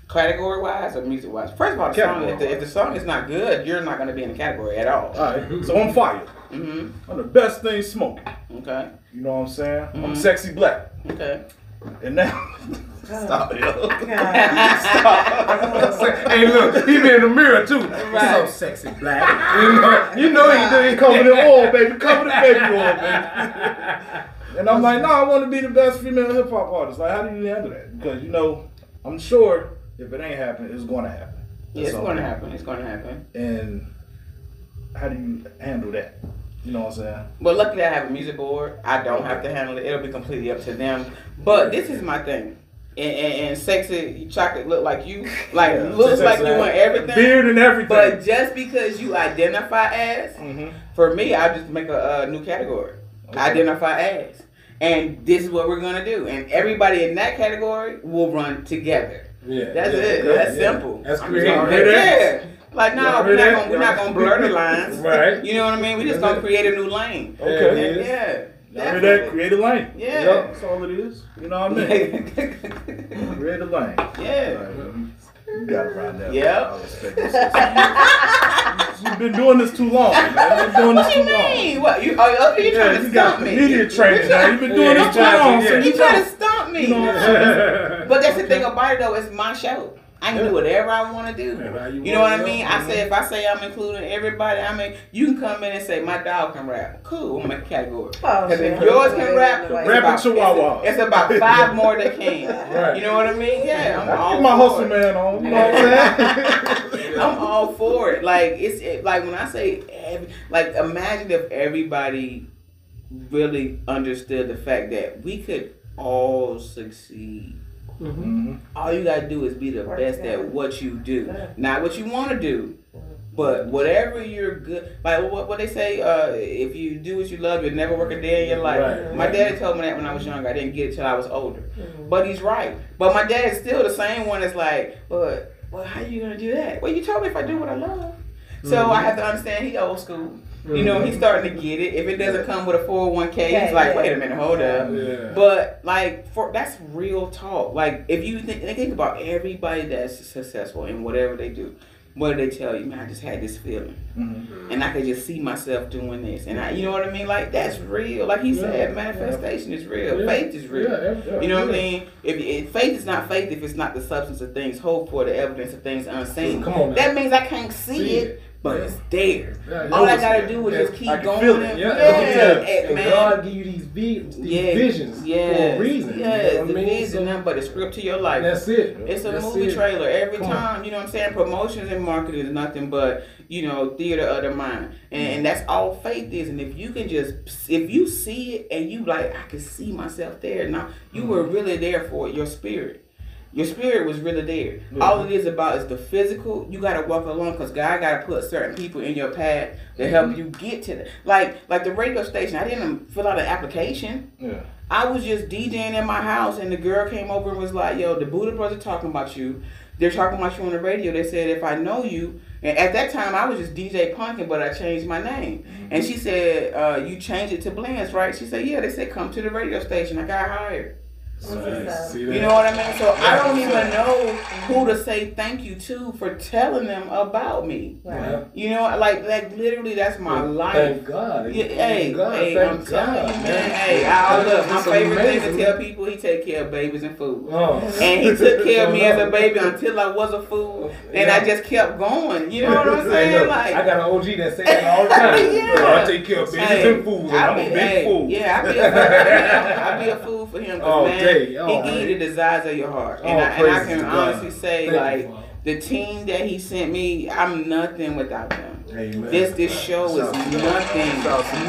Category wise or music wise. First of all, the song, if, the, if the song is not good, you're not going to be in the category at all. All right, so I'm fire. hmm I'm the best thing smoking. Okay. You know what I'm saying? I'm Mhm. sexy black. Okay. And now, stop it. yo. hey, look, he be in the mirror too. Right. So sexy black. You know, you know he do. He Covered in oil, baby. Covered in baby oil, baby. And I'm like, no, I want to be the best female hip hop artist. Like, how do you handle that? Because you know, I'm sure if it ain't happening, it's going to happen. Yeah, it's going to happen. It's going to happen. And how do you handle that? You know what I'm saying? Well, luckily I have a music board. I don't have to handle it. It'll be completely up to them. But this is my thing. And, and, and sexy chocolate look like you, like Yeah, looks like you want everything. Beard and everything. But just because you identify as, Mhm. for me, I just make a, uh new category. Okay. Identify as, and this is what we're gonna do. And everybody in that category will run together. Yeah. That's yeah, it. okay, That's yeah. simple. That's I'm creative. sorry. Yeah. Like no, Y'all we're not gonna we're not gonna blur the lines. Right. You know what I mean? We just That's gonna it. create a new lane. Okay. Yeah, And yeah. Y'all that? definitely. Create a lane. Yeah. Yup, that's all it is. You know what I mean? Create a lane. Like, you got it right now. Yep. I respect this. You've been doing this too long, man. You've been doing this What too you long. mean? What you? Oh, oh, you Yeah, trying to got me? media training now. You've been doing Yeah, this too long. Yeah. You you trying to stump me? You know what I'm saying? But that's the thing about it though, it's my show. I can Yeah. do whatever I want to do. You You know what I mean? yeah. I say if I say I'm including everybody, I mean you can come in and say my dog can rap. Cool, I'm a category. Oh, Because shit. if yours can rap, it's Rapping about, Chihuahua. It's, it's about five more that can. Right. You know what I mean? Yeah, I'm all Keep my for hustle it. man on. You know what I'm saying? I'm all for it. Like it's it, like when I say every, like imagine if everybody really understood the fact that we could all succeed. Mhm. All you gotta do is be the Work best together. at what you do, Yeah. not what you want to do, but whatever you're good. Like what, what they say, uh, if you do what you love, you'll never work a day in your life. Right, my right. daddy told me that when I was younger. I didn't get it till I was older, Mhm. but he's right. But my dad's still the same one. That's like, but well, how you gonna do that? Well, you told me if I do what I love. So Mhm. I have to understand he old school. You know, he's starting to get it. If it doesn't come with a 401k, Yeah, he's like, yeah. wait a minute, hold up. Yeah. But like for that's real talk. Like if you think, think about everybody that's successful in whatever they do, what do they tell you? Man, I just had this feeling, mm-hmm. and I could just see myself doing this, and I, you know what I mean? Like that's real. Like he said, Yeah. manifestation is real. Yeah. Faith is real. Yeah, every- You know what I mean? If, if faith is not faith, if it's not the substance of things hoped for, the evidence of things unseen, Come on now. that means I can't see, See it, it. But Yeah. it's there. Yeah, All I gotta do is Yeah, just keep going. and- Yeah, yeah, yeah. and-. God give you these, vi- these visions for a reason. Yes, you know the I mean? vision, So nothing but a script to your life. that's it. It's a That's movie it. trailer every Come on. time. You know what I'm saying? Promotions and marketing is nothing but you know theater of the mind, and, and that's all faith is. And if you can just if you see it and you like, I can see myself there. Now you were Mm-hmm. really there for it. Your spirit. Your spirit was really there. All it is about is the physical. You gotta walk along because God gotta put certain people in your path to help Mm-hmm. you get to the like like the radio station. I didn't fill out an application. Yeah. I was just DJing in my house, and the girl came over and was like, "Yo, the Buddha Brothers talking about you. They're talking about you on the radio. They said if I know you, and at that time I was just DJ Punkin, but I changed my name. And she said, uh, "You changed it to Blendz, right?" She said, "Yeah." They said, "Come to the radio station." I got hired. Nice. You know what I mean? So I don't even know who to say thank you to for telling them about me. Yeah. You know, like like literally, that's my life. Thank God. Yeah, hey, Thank God. hey, Thank I'm telling you, man. Hey, I It's look, my favorite thing to tell people, he take care of babies and food. Oh. And he took care of me as a baby until I was a fool, and I just kept going. You know what I'm Hey, saying? look, like, I got an OG that say that all the time. Yeah. I take care of babies Hey, and fools. I I'm be, a big hey, fool. Yeah, I be a fool for him. I be a fool for him. 'cause, Oh, man, day. Oh, he give man. you the desires of your heart, and, Oh, I, and I can God. honestly say, Thank like, Father. the team that he sent me, I'm nothing without them. Amen. This this show is nothing, nothing.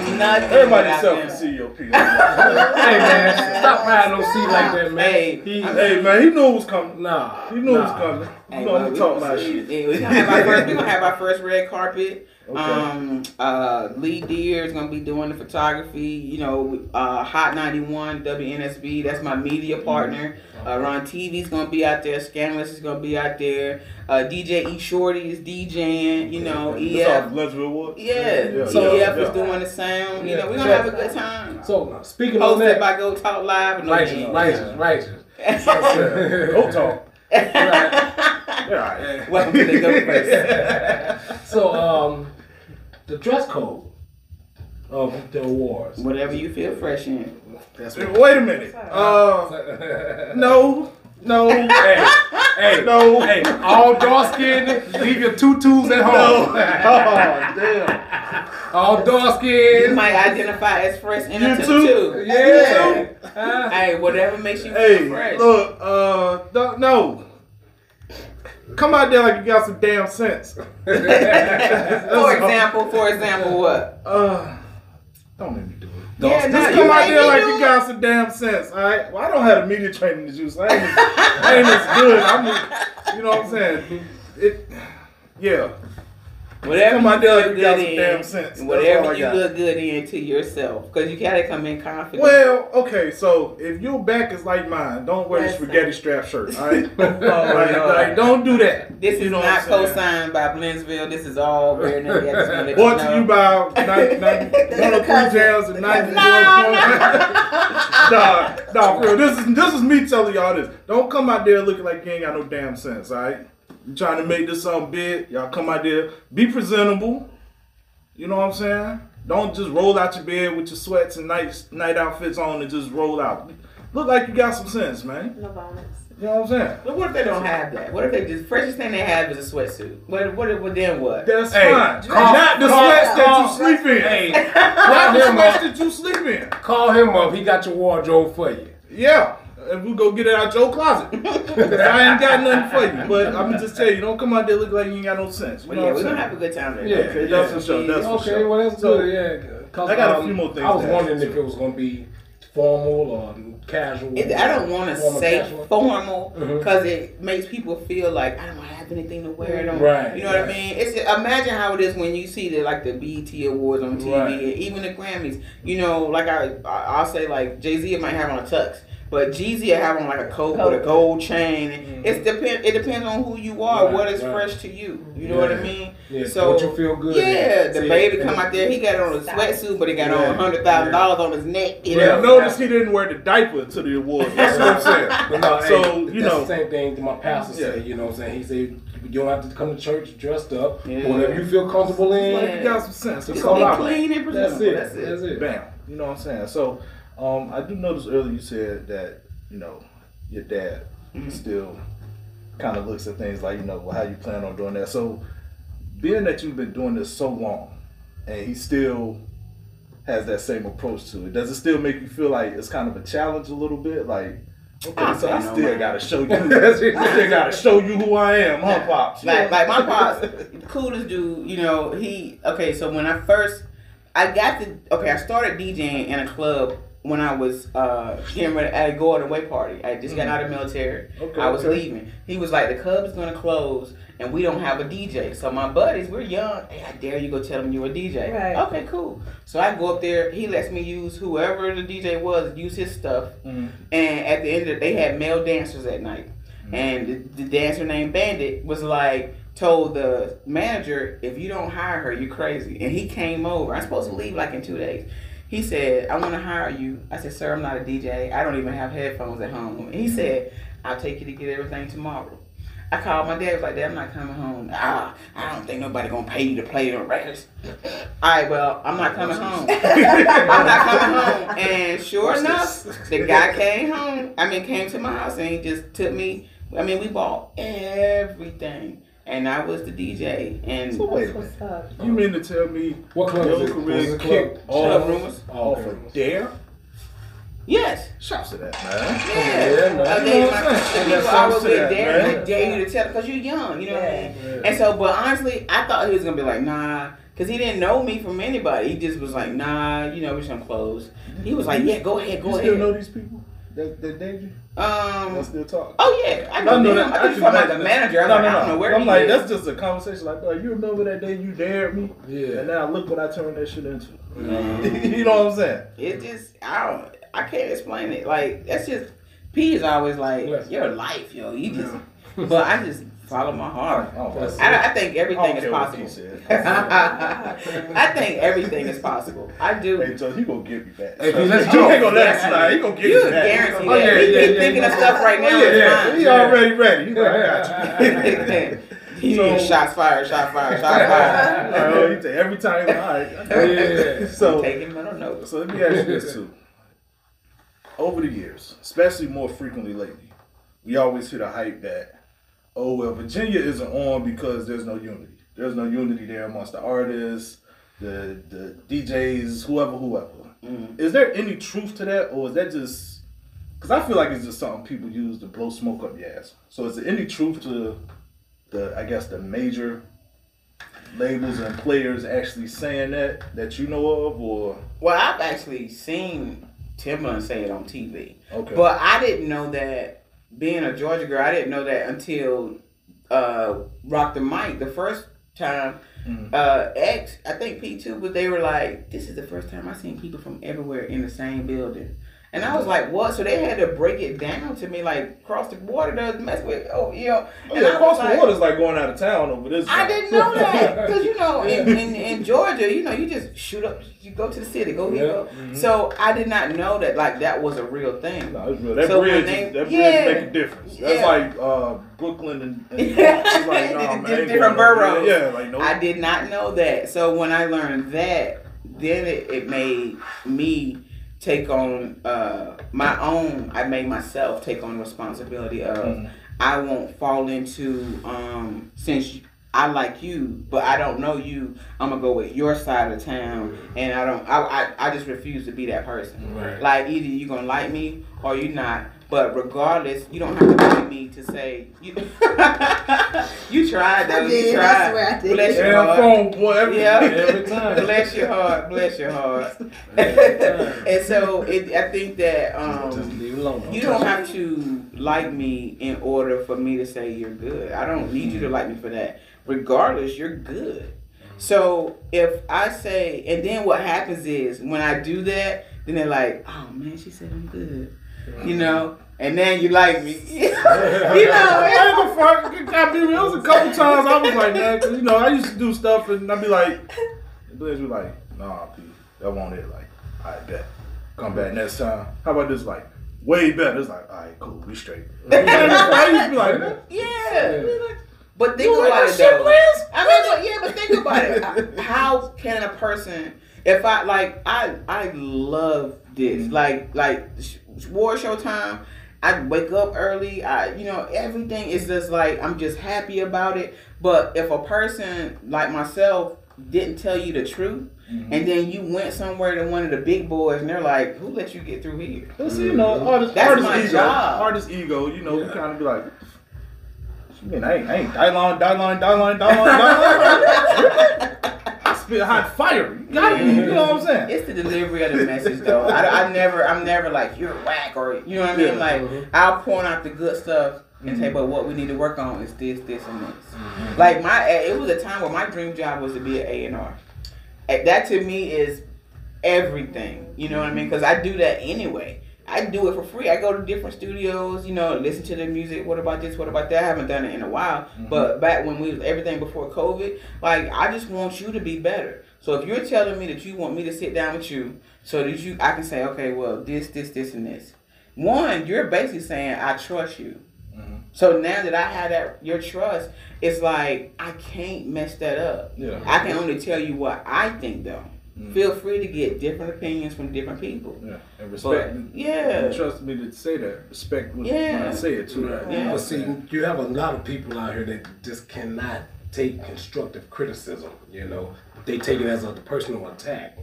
Everybody without self them. can see your piece. Hey man, stop riding on seat like that, man. Hey, he, hey man, he knew it was coming. nah, He knew it was nah. coming. Hey, know well, we talk gonna my see. shit. Yeah, we gonna have our first. We gonna have our first red carpet. Okay. Um, uh, Lee Deere is gonna be doing the photography. You know, uh, Hot 91 WNSB. That's my media partner. Uh, Ron TV's gonna be out there. Scandalous is gonna be out there. Uh, DJ E Shorty is DJing. You know, EF. Pleasantville Ward. Yeah, Yeah, so yeah, EF is doing the sound. You Yeah. know, we're gonna have a good time. So speaking Hosted that, by Go Talk Live. and no righteous, righteous, righteous. Go talk. Right. Yeah. Welcome to the Go First. So um, the dress code of the awards. Whatever you feel fresh in. That's Wait a minute. Uh, no, no, hey, hey, no, hey, all dark skinned, leave your tutus at no. home. Oh damn. All dark skin. You might identify as fresh in You a too? too. Yeah. Huh? Hey, whatever makes you feel Hey, fresh. look. Uh, don't, no. Come out there like you got some damn sense. for example, for example, what? Uh, don't let me do it. Yeah, Just no, come you out there like do you it. got some damn sense, all right? Well, I don't have the media training to use. I ain't, as, I ain't as good. I'm, just- you know what I'm saying? It, yeah. Whatever you there like feel you got good in, damn sense. Whatever you look good in to yourself, because you gotta come in confident. Well, okay, so if your back is like mine, don't wear the Listen. spaghetti strap shirt, all right? Oh, like, like, don't do that. this You is not co-signed by Blendsville. This is all very nice. I just wanna let Brought to you by 103 Jamz and 94 Nah, nah, for real. This is this is me telling y'all this. Don't come out there looking like you ain't got no damn sense, all right? You trying to make this something big? Y'all come out there, be presentable. You know what I'm saying? Don't just roll out your bed with your sweats and night night outfits on and just roll out. Look like you got some sense, man. No bonus. You know what I'm saying? But what if they don't have that? What if they just freshest thing they have is a sweatsuit? What? What? What? Then what? That's Hey, fine. call- Not the call- sweats that call- you sleep in. Hey, Not call the sweats that you sleep in. Call him up. He got your wardrobe for you. Yeah. And we go get it out your closet. I ain't got nothing for you. But I'm just tell you, don't come out there looking like you ain't got no sense. You Well, know yeah, we're I'm gonna have a good time there. Yeah, Okay, that's for sure. That's for okay, sure. well that's So, good. Yeah, 'cause, I got a um, few more things I was wondering you. if it was gonna be formal or casual. It, I don't want to Formal, say casual. formal because it makes people feel like I don't have anything to wear. I don't, Right, You know what I mean? It's imagine how it is when you see the like the BET awards on TV Right. and even the Grammys. You know, like I I- I'll say like Jay Z might have on a tux. But Jeezy will have on like a coat with a gold chain. Mm-hmm. It's depend. It depends on who you are. Right, what is right. fresh to you. You know what I mean? Yeah, So don't you feel good? Yeah, the See, baby come out there. He got on a sweatsuit, but he got on Yeah. a hundred thousand dollars on his neck. You Yeah, know. notice he didn't wear the diaper to the awards. That's what I'm saying. But no, So, hey, you that's know- the same thing that my pastor Yeah. said. You know what I'm saying? He said you don't have to come to church dressed up. Yeah. Whatever you feel comfortable in. Yeah. You got some sense. Just That's call all out. Clean and That's it. That's it. That's it. Bam. You know what I'm saying? So, um, I do notice earlier you said that you know your dad Mm-hmm. still kind of looks at things like you know well, how you plan on doing that. So, being that you've been doing this so long, and he still has that same approach to it, does it still make you feel like it's kind of a challenge a little bit? Like, okay, I so I still gotta show you, I still gotta show you who I am, huh, pops? Like, like my pops, coolest dude. You know, he okay. So when I first, I got the okay. I started DJing in a club when I was uh getting ready to go on a away party. I just got out of the military. Okay, I was okay. leaving. He was like, the club is gonna close. And we don't have a DJ. So my buddies, we're young. Hey, I dare you go tell them you're a DJ. Right. Okay, cool. So I go up there. He lets me use whoever the DJ was, use his stuff. Mhm. And at the end of it, they had male dancers at night. Mm-hmm. And the, the dancer named Bandit was like, told the manager, if you don't hire her, you're crazy. And he came over. I'm supposed to leave like in two days. He said, I want to hire you. I said, sir, I'm not a DJ. I don't even have headphones at home. And he said, I'll take you to get everything tomorrow. I called my dad, I was like, Dad, I'm not coming home. Ah, I don't think nobody gonna pay you to play the records. All right, well, I'm not coming home. I'm not coming home. And sure enough, the guy came home. I mean, came to my house and he just took me. I mean, we bought everything, and I was the DJ. And So wait. What's up? You mean to tell me What club your is it? career Was kicked club? Club off, Rumors? Oh, off of Dare? yes, Shouts to that, man. yeah. Yeah, man. I You mean, know what my, I'm people That's I was with that, dare, man. dare you to tell because you're young. You know what I mean? Yeah. And so, but honestly, I thought he was gonna be like, nah, because he didn't know me from anybody. He just was like, nah, you know, we're just gonna close. He was like, yeah, go ahead, go ahead. You still know these people that, that dated? Um. That still talk? Oh yeah, I know, No, no, them. that- I think you're talking about the imagine- manager. I, no, was no, like, no. I don't know where I'm he like, is. that's just a conversation. Like, bro, you remember that day you dared me? Yeah. And now look what I turned that shit into. Mhm. you know what I'm saying? It just I don't I can't explain it. Like that's just P is always like Yes. your life, yo. You just but I just follow my heart. Oh, I, I think everything don't is possible. I think everything is possible. I Hey, do. so he gonna get me back. Hey, So let's he go. ain't gonna let it slide. He gonna get You me back. guarantee Oh, that. yeah, he yeah, keep yeah, thinking of stuff right oh, now. Oh, it's yeah, he already ready. He's like, I got you. he So- so, shots fired, shot fired, shot fired. Oh, he take every time. He's like, all right. Yeah. So, Taking mental notes. so let me ask you this too. Over the years, especially more frequently lately, we always hear the hype that, oh well, Virginia isn't on because there's no unity. There's no unity there amongst the artists, the the DJs, whoever, whoever. Mhm. Is there any truth to that, or is that just? Because I feel like it's just something people use to blow smoke up your ass. So is there any truth to the, I guess, the major labels and players actually saying that that you know of, or Well, I've actually seen Timbaland say it on TV. okay? But I didn't know that being a Georgia girl, I didn't know that until uh, Rock the Mic the first time. Mhm. Uh, X, I think P two, but they were like, "This is the first time I've seen people from everywhere in the same building," and I was like, "What?" So they had to break it down to me, like cross the border doesn't mess with, oh, you know. Oh, And yeah, I across the like- is like going out of town over this. I didn't know that because you know in, in, in Georgia, you know, you just shoot up, you go to the city, go here. Yeah. Go. So I did not know that like that was a real thing. No, real. That So bridge, they- that bridge yeah. make a difference. That's Yeah. like uh, Brooklyn and, and like, nah, man, I Different boroughs. Yeah, like no. I did not know that. So when I learned that, then it, it made me take on uh, my own. I made myself take on responsibility of Mhm. I won't fall into um, since I like you, but I don't know you. I'm gonna go with your side of town, and I don't. I I, I just refuse to be that person. Right. Like either you're gonna like me or you're not. But regardless, you don't have to like me to say you. you tried though. I You did. I tried. swear I did. Bless your heart. phone boy, every, Yeah. Every time. Bless your heart. Bless your heart. time. and so it, I think that Just um, leave it alone. you don't have to like me in order for me to say you're good. I don't need you to like me for that. Regardless, you're good. So if I say, and then what happens is when I do that, then they're like, "Oh man, she said I'm good." You know, and then you like me. you know, I ain't gonna. I mean, it was a couple times I was like, man, 'cause, you know, I used to do stuff and I'd be like, Blaze be like, nah, P, that won't it. Like, I bet. Come back next time. How about this? Like, way better. It's like, all right, cool, we straight. I used to be like, man, yeah. But think You about it though. Blaze? I mean, but, yeah, but think about it. How can a person, if I like, I I love this. Mm-hmm. Like like sh- war show time. I wake up early. I you know everything is just like I'm just happy about it. But if a person like myself didn't tell you the truth. Mm-hmm. And then you went somewhere to one of the big boys, and they're like, "Who let you get through here?" But see, you know, artist, That's artist my ego, job. artist ego. You know, Yeah. we kind of be like, you mean I ain't, I ain't die line, die line, die line, die line, die line. Spit hot fire. You got. You know what I'm saying? It's the delivery of the message, though. I, I never, I'm never like you're whack or you know what I mean. Yeah. Like Mhm. I'll point out the good stuff and say, mm-hmm. but what we need to work on is this, this, and this. Mm-hmm. Like my, eh, it was a time where my dream job was to be an A and R. Eh, that to me is everything. You know what I mean? Mm-hmm. Because I do that anyway. I do it for free. I go to different studios, you know, listen to the music. What about this? What about that? I haven't done it in a while. Mm-hmm. But back when we was everything before COVID, like I just want you to be better. So if you're telling me that you want me to sit down with you, so that you I can say, okay, well, this, this, this, and this. One, you're basically saying I trust you. Mm-hmm. So now that I have that your trust, it's like I can't mess that up. Yeah. I can only tell you what I think though. Mm. Feel free to get different opinions from different people. Yeah, and respect. But, yeah. And trust me to say that. Respect when, Yeah. when I say it too. Right. Yeah. But see, you have a lot of people out here that just cannot take constructive criticism. You know, they take it as a personal attack.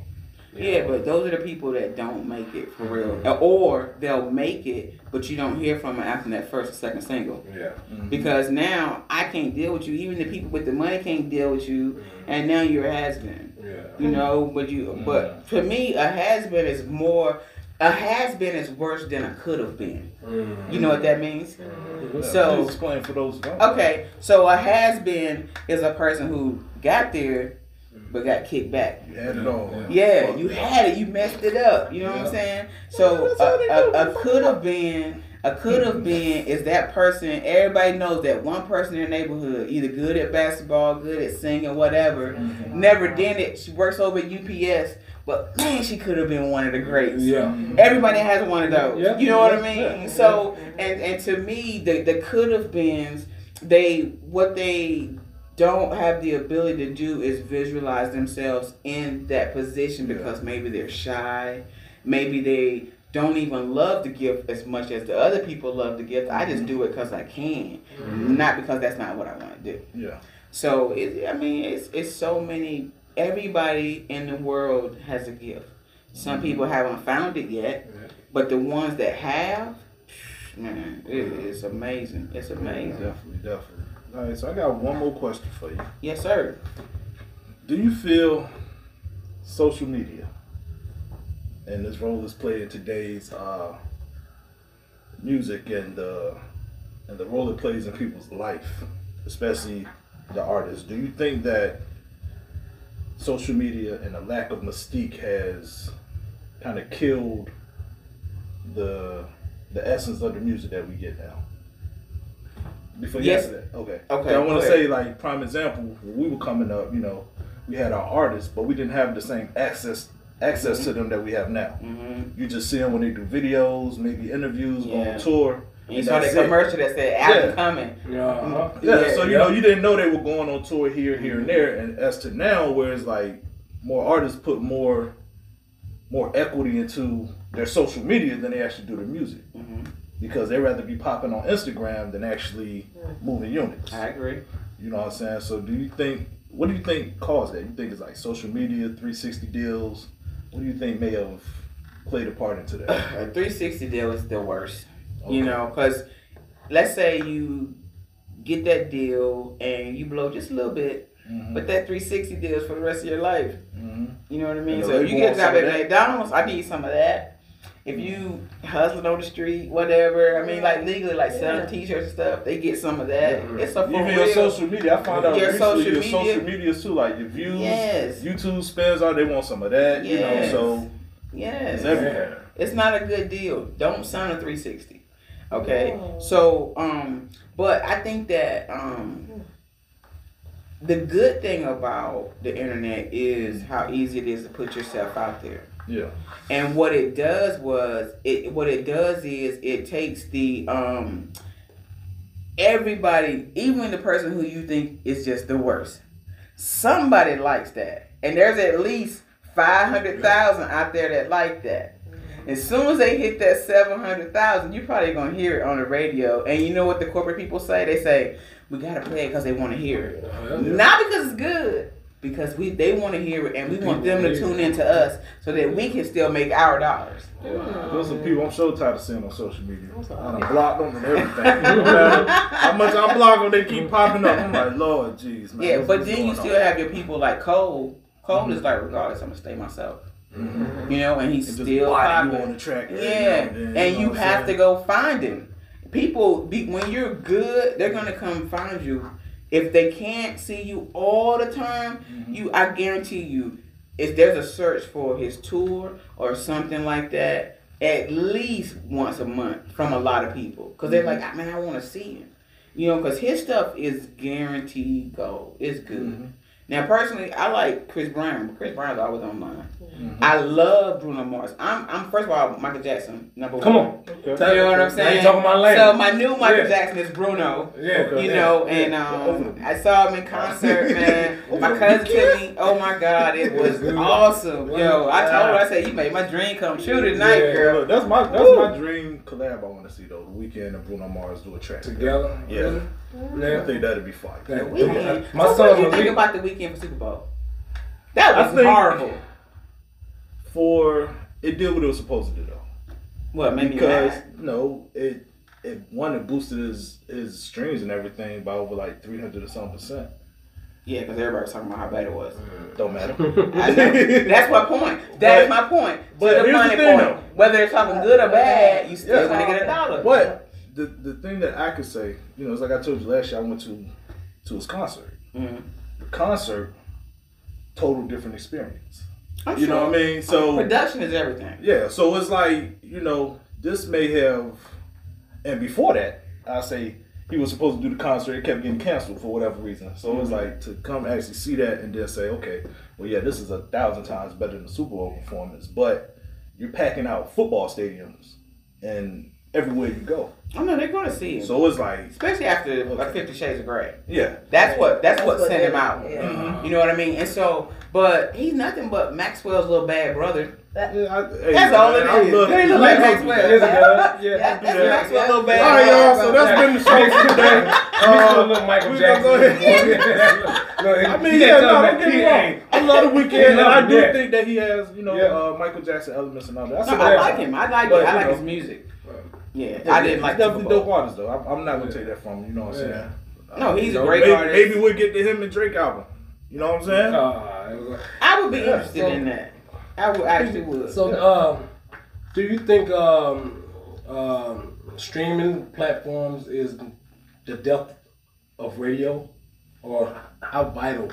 Yeah, know. but those are the people that don't make it for real. Uh, or they'll make it, but you don't hear from them after that first or second single. yeah, mm-hmm. Because now I can't deal with you. Even the people with the money can't deal with you, mm-hmm. and now you're a has been. Yeah. You know, but you but for me a has been is more a has been is worse than a could have been. Mm. You know what that means? Yeah, So- please explain for those. who don't. Okay, so a has been is a person who got there but got kicked back. You had it all. Yeah, you had it, you messed it up. You know what I'm saying? So That's how they do a, a, a could have been a could have been is that person. Everybody knows that one person in their neighborhood, either good at basketball, good at singing, whatever, Mm-hmm. never did it. She works over at UPS, but man, she could have been one of the greats. Yeah. Everybody has one of those. Yeah. You know what I mean? Yeah. So and and to me, the the could have beens, they what they don't have the ability to do is visualize themselves in that position because maybe they're shy, maybe they don't even love the gift as much as the other people love the gift. I just mm-hmm. do it because I can, mm-hmm. not because that's not what I want to do. Yeah. So it, I mean, it's it's so many. Everybody in the world has a gift. Some mm-hmm. people haven't found it yet, but the ones that have, man, it, it's amazing. It's amazing. Definitely, definitely. All right, so I got one more question for you. Yes, sir. Do you feel social media and this role is played in today's uh, music and the and the role it plays in people's life, especially the artists? Do you think that social media and the lack of mystique has kind of killed the the essence of the music that we get now? Before Yes. that, okay. Okay, I want to say, like, prime example, when we were coming up, you know, we had our artists, but we didn't have the same access access to them that we have now. Mm-hmm. You just see them when they do videos, maybe interviews, go Yeah. on tour. You and saw that's the it. commercial that said "Album Yeah. coming." Yeah. uh-huh. Yeah, Yeah, so you yeah. know, you didn't know they were going on tour here, here, and there. And as to now, where it's like more artists put more more equity into their social media than they actually do their music. Mhm. Because they rather be popping on Instagram than actually moving units. I agree. You know what I'm saying? So do you think what do you think caused that? You think it's like social media, 360 deals? What do you think may have played a part into that? A 360 deal is the worst. You know, because let's say you get that deal and you blow just a little bit, Mhm. but that 360 deal is for the rest of your life. Mhm. You know what I mean? So if you get job at? McDonald's, I need some of that. If you hustling on the street, whatever, I mean, like legally, like selling T-shirts and stuff, they get some of that. Yeah. It's a for Even real. your social media, I found out Your recently social your media. social media too, like your views, Yes. YouTube spends out, they want some of that, you know, Yes. so yes. it's everywhere. It's not a good deal. Don't sign a 360. Okay. So, um, but I think that um, the good thing about the internet is how easy it is to put yourself out there. Yeah. And what it does was it what it does is it takes the um everybody, even the person who you think is just the worst. Somebody likes that. And there's at least 500,000 out there that like that. As soon as they hit that 700,000, you're probably going to hear it on the radio. And you know what the corporate people say? They say, we got to play it because they want to hear it. Not because it's good, because we they want to hear it and we want them to tune into us so that we can still make our dollars. Those are people I'm so tired of seeing on social media. I done blocked them and everything. No matter How much I block them, they keep popping up. I'm like, Lord, jeez, man. Yeah, what's- but then you going still on? have your people like Cole. Cole is like, regardless, I'm gonna stay myself. Mm-hmm. You know, and he's And still why you popping. on the track. every Yeah, now then, and know you what I'm have to go find him. People, be, when you're good, they're gonna come find you. If they can't see you all the time, Mm-hmm. you, I guarantee you, if there's a search for his tour or something like that, at least once a month from a lot of people, because they're Mm-hmm. like, "Ah, man, I want to see him. You know, because his stuff is guaranteed gold. It's good. Mm-hmm. Now, personally, I like Chris Brown, but Chris Brown's always on mine. Mm-hmm. I love Bruno Mars. I'm, I'm first of all Michael Jackson number Come one. on. Okay. You know what I'm Now saying? you talking my language. So my new Michael Yeah. Jackson is Bruno. Yeah. Okay. You yeah, know, and um, the- I saw him in concert, man. My cousin took me. Oh my God, it was awesome. Yo, I told her, I said, you made my dream come true tonight, Yeah. girl. Look, that's my that's Woo. my dream collab. I want to see though. The Weeknd and Bruno Mars do a track Together. Yeah. Mm. I Yeah. think that'd be fire. Yeah. Weeknd. My so son what do you think Malik- about the Weeknd for Super Bowl? That was horrible. For it did what it was supposed to do though. What made me because mad? no, it it one it boosted his his streams and everything by over like three hundred or something percent. Yeah, because everybody was talking about how bad it was. Don't matter. That's my point. That's my point. but to the here's the money thing, point. though. Whether they're talking good or bad, you still Yeah. gonna get a dollar. But the the thing that I could say, you know, it's like I told you last year, I went to to his concert. Mhm. The concert, total different experience. I'm You know sure. what I mean? So Production is everything. yeah, so it's like you know, this may have, and before that, I say he was supposed to do the concert. It kept getting canceled for whatever reason. So it's like to come actually see that and then say, okay, well, yeah, this is a thousand times better than the Super Bowl performance. But you're packing out football stadiums and everywhere you go. I know they're gonna see him. So it's like, Especially after like Fifty Shades of Grey. yeah, That's what that's, That's what, what sent him out. yeah. Mhm. You know what I mean? And so, but he's nothing but Maxwell's little bad brother. That, Yeah, I, hey, That's all it man, I is. love They look like Maxwell. Yes, it does. Yeah, Yeah. That's Yeah. Maxwell's little bad. All right, y'all. So that's been the show for today. He's a Uh, little Michael we Jackson. gonna go Look, I mean, yeah, no, me don't get me wrong. I love the Weeknd, and I do yeah. think that he has, you know, Yeah. uh, Michael Jackson elements and all that. No, That's like him. I like it. I like his music. Yeah, Yeah, I didn't like he's Super definitely dope Bowl. artist though. I'm, I'm not gonna take that from him. You know what I'm saying? No, he's a You know, great maybe, artist. Maybe we'll get to him and Drake album. You know what I'm saying? Uh, I would be Yeah, interested so- in that. I would actually would. So, um, do you think um, um, streaming platforms is the death of radio, or how vital?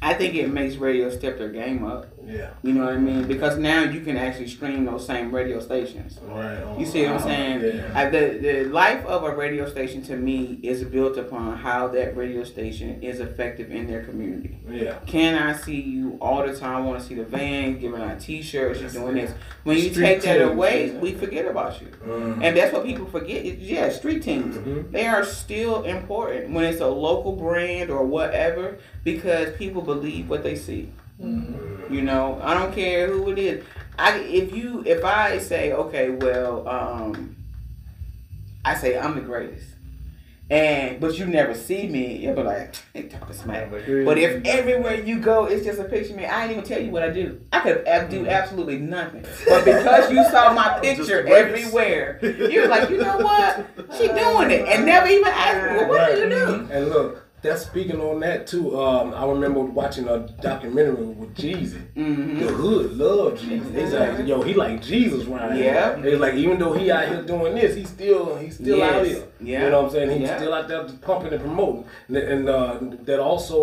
I think it makes radio step their game up. Yeah, You know what I mean? Because now you can actually stream those same radio stations. right. You see what I'm saying? Yeah. The the life of a radio station to me is built upon how that radio station is effective in their community. Yeah. Can I see you all the time? I Want to see the van, giving out T-shirts, you doing this. When you Street take that teams, away, yeah. we forget about you. Mm. And that's what people forget. Yeah, street teams. Mhm. They are still important when it's a local brand or whatever because people believe what they see. You know, I don't care who it is. I if you if I say okay, well, um, I say I'm the greatest, and but you never see me, you'll be like, they talking smack. But if everywhere you go, it's just a picture of me, I ain't even tell you what I do. I could ab- do absolutely nothing. But because you saw my picture everywhere, you're like, you know what? She doing it, and never even asked me, well, what do you do? And look, that's speaking on that too. Um, I remember watching a documentary with Jeezy. hmm The hood love Jeezy. They like, yo, he like Jesus right Yeah. They like, even though he out here doing this, he still, he still out here. Yeah. You know what I'm saying? He's Yeah. still out there pumping and promoting. And, and uh, that also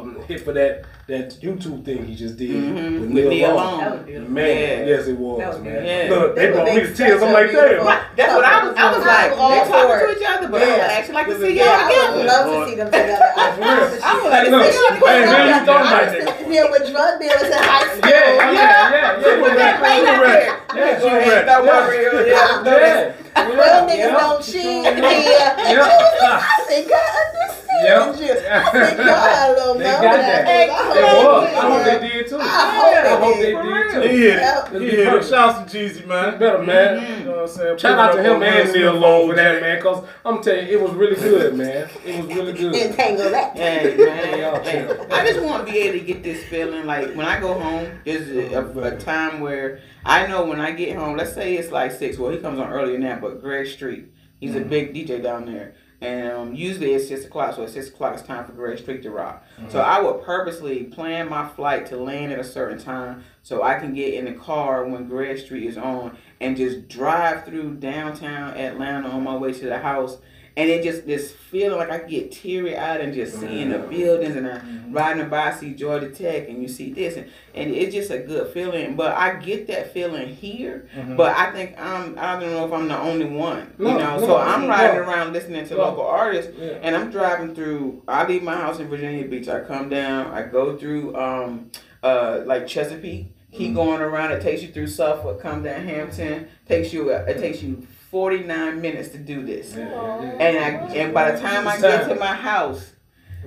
um, hit for that that YouTube thing he just did Mhm. with With Neil Neil Long. Long. That was beautiful. Man, Yeah. yes it was, That was man. Yeah. Look, they They brought would me to tears. such I'm like, beautiful- damn. That's what I was. I was like, all they're for talking to each other, but I would actually like to see Yeah, y'all I would love to see them together. I for real. I you. would like to Look, see y'all hey, man, you together. talking I about was that? sitting here with drug dealers in high school. Yeah, yeah, yeah, yeah. Put yeah. that thing out. Yeah, Go ahead, throw. Yeah. Yeah. Real niggas don't cheat here. And she was like, I think I understand Yeah. you. I think y'all had a little They got after that. They hope was. I hope they did too. I hope I they hope did. they For did too. He hit it. Yep. He hit it. Shouts to Jeezy, man. Better man. Mm-hmm. You know what I'm saying? Shout out to him up on and Neil Smith Long for that man, cause I'm telling you, it was really good, man. It was really good. Entangle that. Hey Y'all man, hey. I just want to be able to get this feeling like when I go home. There's a, a, a time where I know when I get home. Let's say it's like six. Well, he comes on earlier than that, but Greg Street, he's a mm-hmm. big DJ down there, and um, usually it's six o'clock. So at six o'clock, it's time for Greg Street to rock. So I would purposely plan my flight to land at a certain time so I can get in the car when Greg Street is on and just drive through downtown Atlanta on my way to the house. And it just this feeling like I get teary eyed and just seeing the buildings and I riding by, I see Georgia Tech and you see this and, and it's just a good feeling. But I get that feeling here. But I think I'm I don't know if I'm the only one. No, you know, no, so I'm no. riding around listening to No. local artists Yeah. and I'm driving through. I leave my house in Virginia Beach. I come down. I go through um uh like Chesapeake. Keep going around. It takes you through Suffolk. Come down Hampton. Takes you. It takes you 49 minutes to do this. Yeah, yeah, yeah. And I and by the time I get to my house,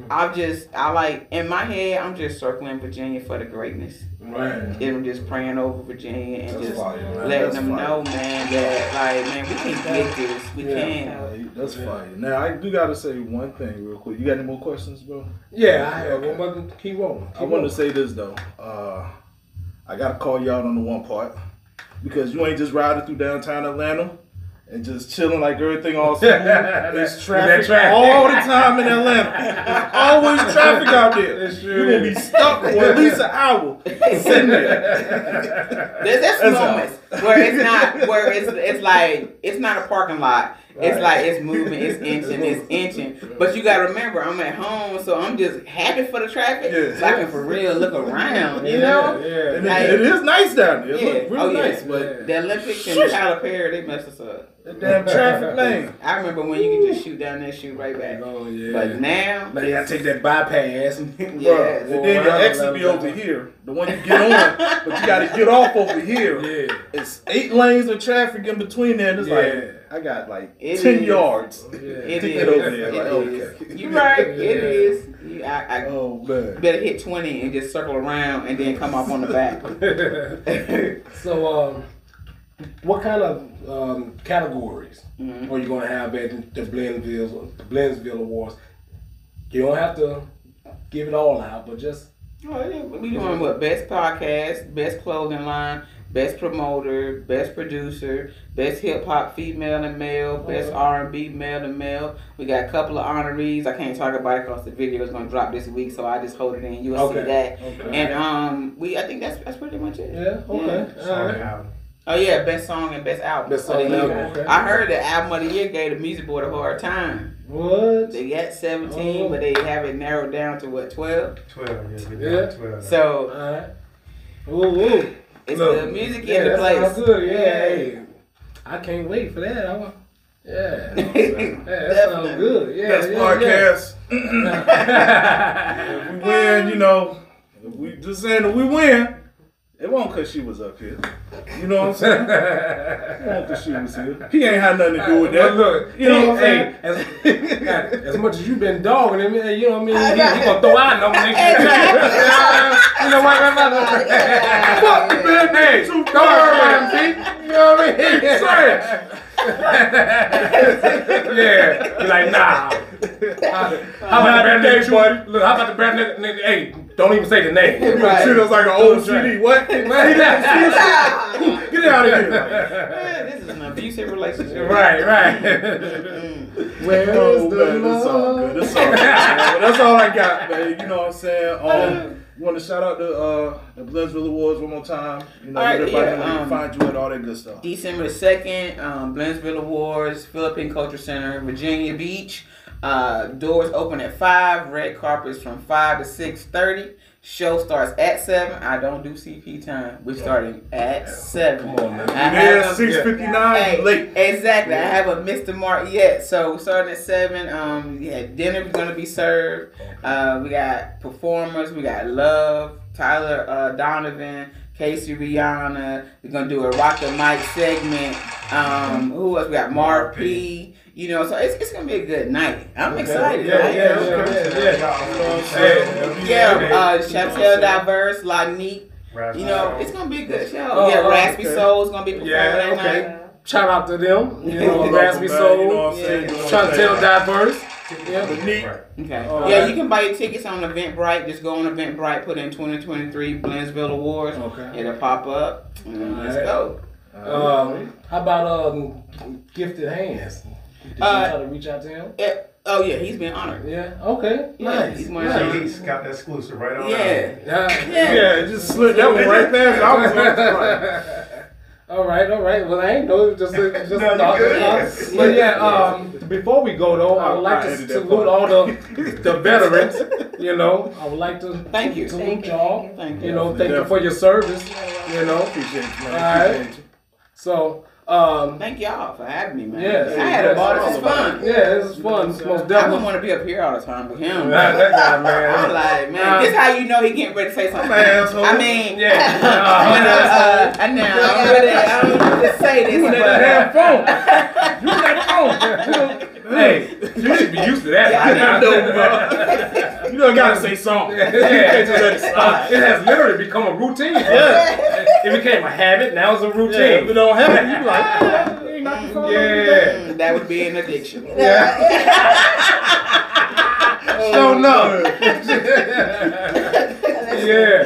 I'm just I like in my head I'm just circling Virginia for the greatness. Right. And I'm just praying over Virginia and That's just fire, man. letting That's them fire. know, man, that like man we can get this. We Yeah. can. Yeah, That's fine. Now I do gotta say one thing real quick. You got any more questions, bro? Yeah, I have one, but keep rolling. Keep I want to say this though. Uh, I gotta call you out on the one part because you ain't just riding through downtown Atlanta and just chilling like everything all smooth. There's traffic, traffic. all the time in Atlanta. There's always traffic out there. It's true. You're gonna be stuck for at least an hour sitting there. There's there's That's moments where it's not where it's it's like it's not a parking lot. It's like it's moving, it's inching, it's inching. But you gotta remember, I'm at home, so I'm just happy for the traffic, Yes. so I can for real look around. You Yeah, know, Yeah. And yeah. it, it is nice down there. It Yeah. look oh, real Oh, yeah. nice, but the Olympics and Tyler Perry, they messed us up. The damn traffic lane. I remember when you could just shoot down there, shoot right back. Oh, yeah. But now, Now you gotta take that bypass. Bruh, yes. and then your exit be over here. The one you get on, but you gotta get off over here. Yeah. It's eight lanes of traffic in between there. And it's Yeah. like I got like It ten is. yards. Yeah. It to is. get over there. It Like, is. okay. You're right. It Yeah. is. You, I, I Oh man. better hit 20 and just circle around and then come off on the back. so, um, what kind of um, categories Mhm. are you going to have at the Blendsville, Blendsville Awards? You don't have to give it all out, but just yeah. We doing what? Best podcast, best clothing line, best promoter, best producer, best hip hop female and male, best R and B male and male. We got a couple of honorees. I can't talk about it because the video is gonna drop this week, so I just hold it in. You'll see that. Okay. And um, we I think that's that's pretty much it. yeah, okay, all right. Oh yeah, best song and best album. Best of the song year. album, okay. I heard the album of the year gave the Music Board a hard time. What? They got 17, Oh. but they have it narrowed down to what 12. 12, yeah, Yeah. 12. So All right. Ooh, ooh. It's Look, the music yeah, in the place. sounds good. Yeah, hey. I can't wait for that. I want, yeah. yeah, that sounds good. Yeah, Best yeah, podcast. Yeah. If we win, you know, if we just saying if we win, it won't cause she was up here. You know what I'm saying? It won't cause she was here. He ain't had nothing to do with But that. look, You know what I'm saying? As, as much as you've been dogging him, you know what I mean? I He, he gonna throw out no next You know what I'm saying? Fuck the man, Hey, too don't worry about him, see? You know what I mean? Trash. yeah. You're like, nah. how, how about the brand name, buddy? Look, how about the brand name? name- Hey, don't even say the name. Right. Shit was like an old CD. What? Get out of here. Man, this is an abusive relationship. Right, right. Where is Oh, the man, that's all love? good. That's all good. that's all I got, man. You know what I'm saying? Um, want to shout out the uh, the Blendsville Awards one more time. You know, All right, everybody yeah, um, find you and all that good stuff. December 2nd, um, Blendsville Awards, Philippine Culture Center, Virginia Beach. Uh, doors open at 5, red carpets from 5 to 6.30. Show starts at 7. I don't do CP time. We're starting at 7. Come on, man. I Yeah, have a- six fifty nine late. Exactly. I haven't missed the mark yet. So starting at seven. Um, yeah, dinner gonna be served. Uh, we got performers. We got Love, Tyler uh, Donovan, Casey Rihanna. We're gonna do a Rock the Mic segment. Um, who else? We got Marv P. You know, so it's, it's gonna be a good night. I'm excited. Yeah, right? yeah, yeah, yeah, yeah. Yeah, uh, Chantel Diverse, Lanique. You know, it's gonna be a good show. Oh, yeah, oh, Raspy okay. Soul's gonna be performing Yeah, that okay. night. Shout out to them. You know, Raspy Soul. You know what I'm saying? Yeah. Doing Trying to their tell thing. diverse. Yeah. The. Okay. All yeah, right. you can buy your tickets on Eventbrite. Just go on Eventbrite, put in 2023 Blendsville Awards. Okay. It'll pop up. And let's Alright. go. Um, how about um, gifted hands? Did you Uh, try to reach out to him? Eh, oh yeah, he's been honored. Yeah. Okay. Yeah, nice. he's one nice. He's got the exclusive right on. Yeah. Yeah. Yeah. Yeah, it just slid that one right past. I was like, All right, all right. Well, I ain't know. it was Just, just a No, you thought. good. just. But yeah, um, before we go though, I would like to salute all the the veterans. You know, I would like to Thank you. salute Thank you, y'all. thank Thank You you. know, thank you for your service. You know, appreciate you, man. All right. Appreciate you. so um, Thank y'all for having me, man. Yes. I had a ball. This is fun. yeah, this is fun. It's most I don't want to be up here all the time with him. That, that guy, I'm like, man, Nah. this how you know he getting ready to say something. I'm an asshole. I mean, Yeah. uh, I know, I don't want to say this, You in that uh, phone. You in that phone. Hey, you should be used to that. Yeah, I know, You don't gotta say something. Yeah. You can't just let it slide. It has literally become a routine. Yeah. It became a habit. Now it's a Yeah, if routine. it don't happen, you be like, ah, you ain't got the phone. Yeah. mm, that would be an addiction. Don't know. Yeah.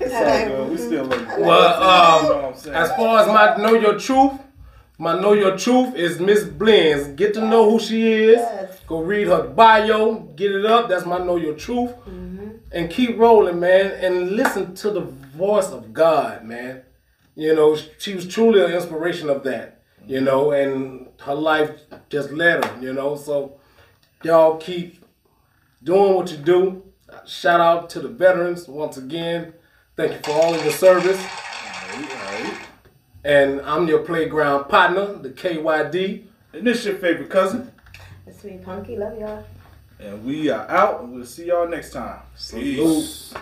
It's all. We still love. Well, um, You know what I'm saying? As far as my know your truth, my know your truth is Miss Blendz. Get to know who she is. Yes. Go read her bio. Get it up. That's my know your truth. Mm-hmm. And keep rolling, man. And listen to the voice of God, man. You know, she was truly an inspiration of that. You know, and her life just led her. You know, so y'all keep doing what you do. Shout out to the veterans once again. Thank you for all of your service. And I'm your playground partner, the KYD. And this your favorite cousin. The sweet Punky, love y'all. And we are out, and we'll see y'all next time. Salute. Peace.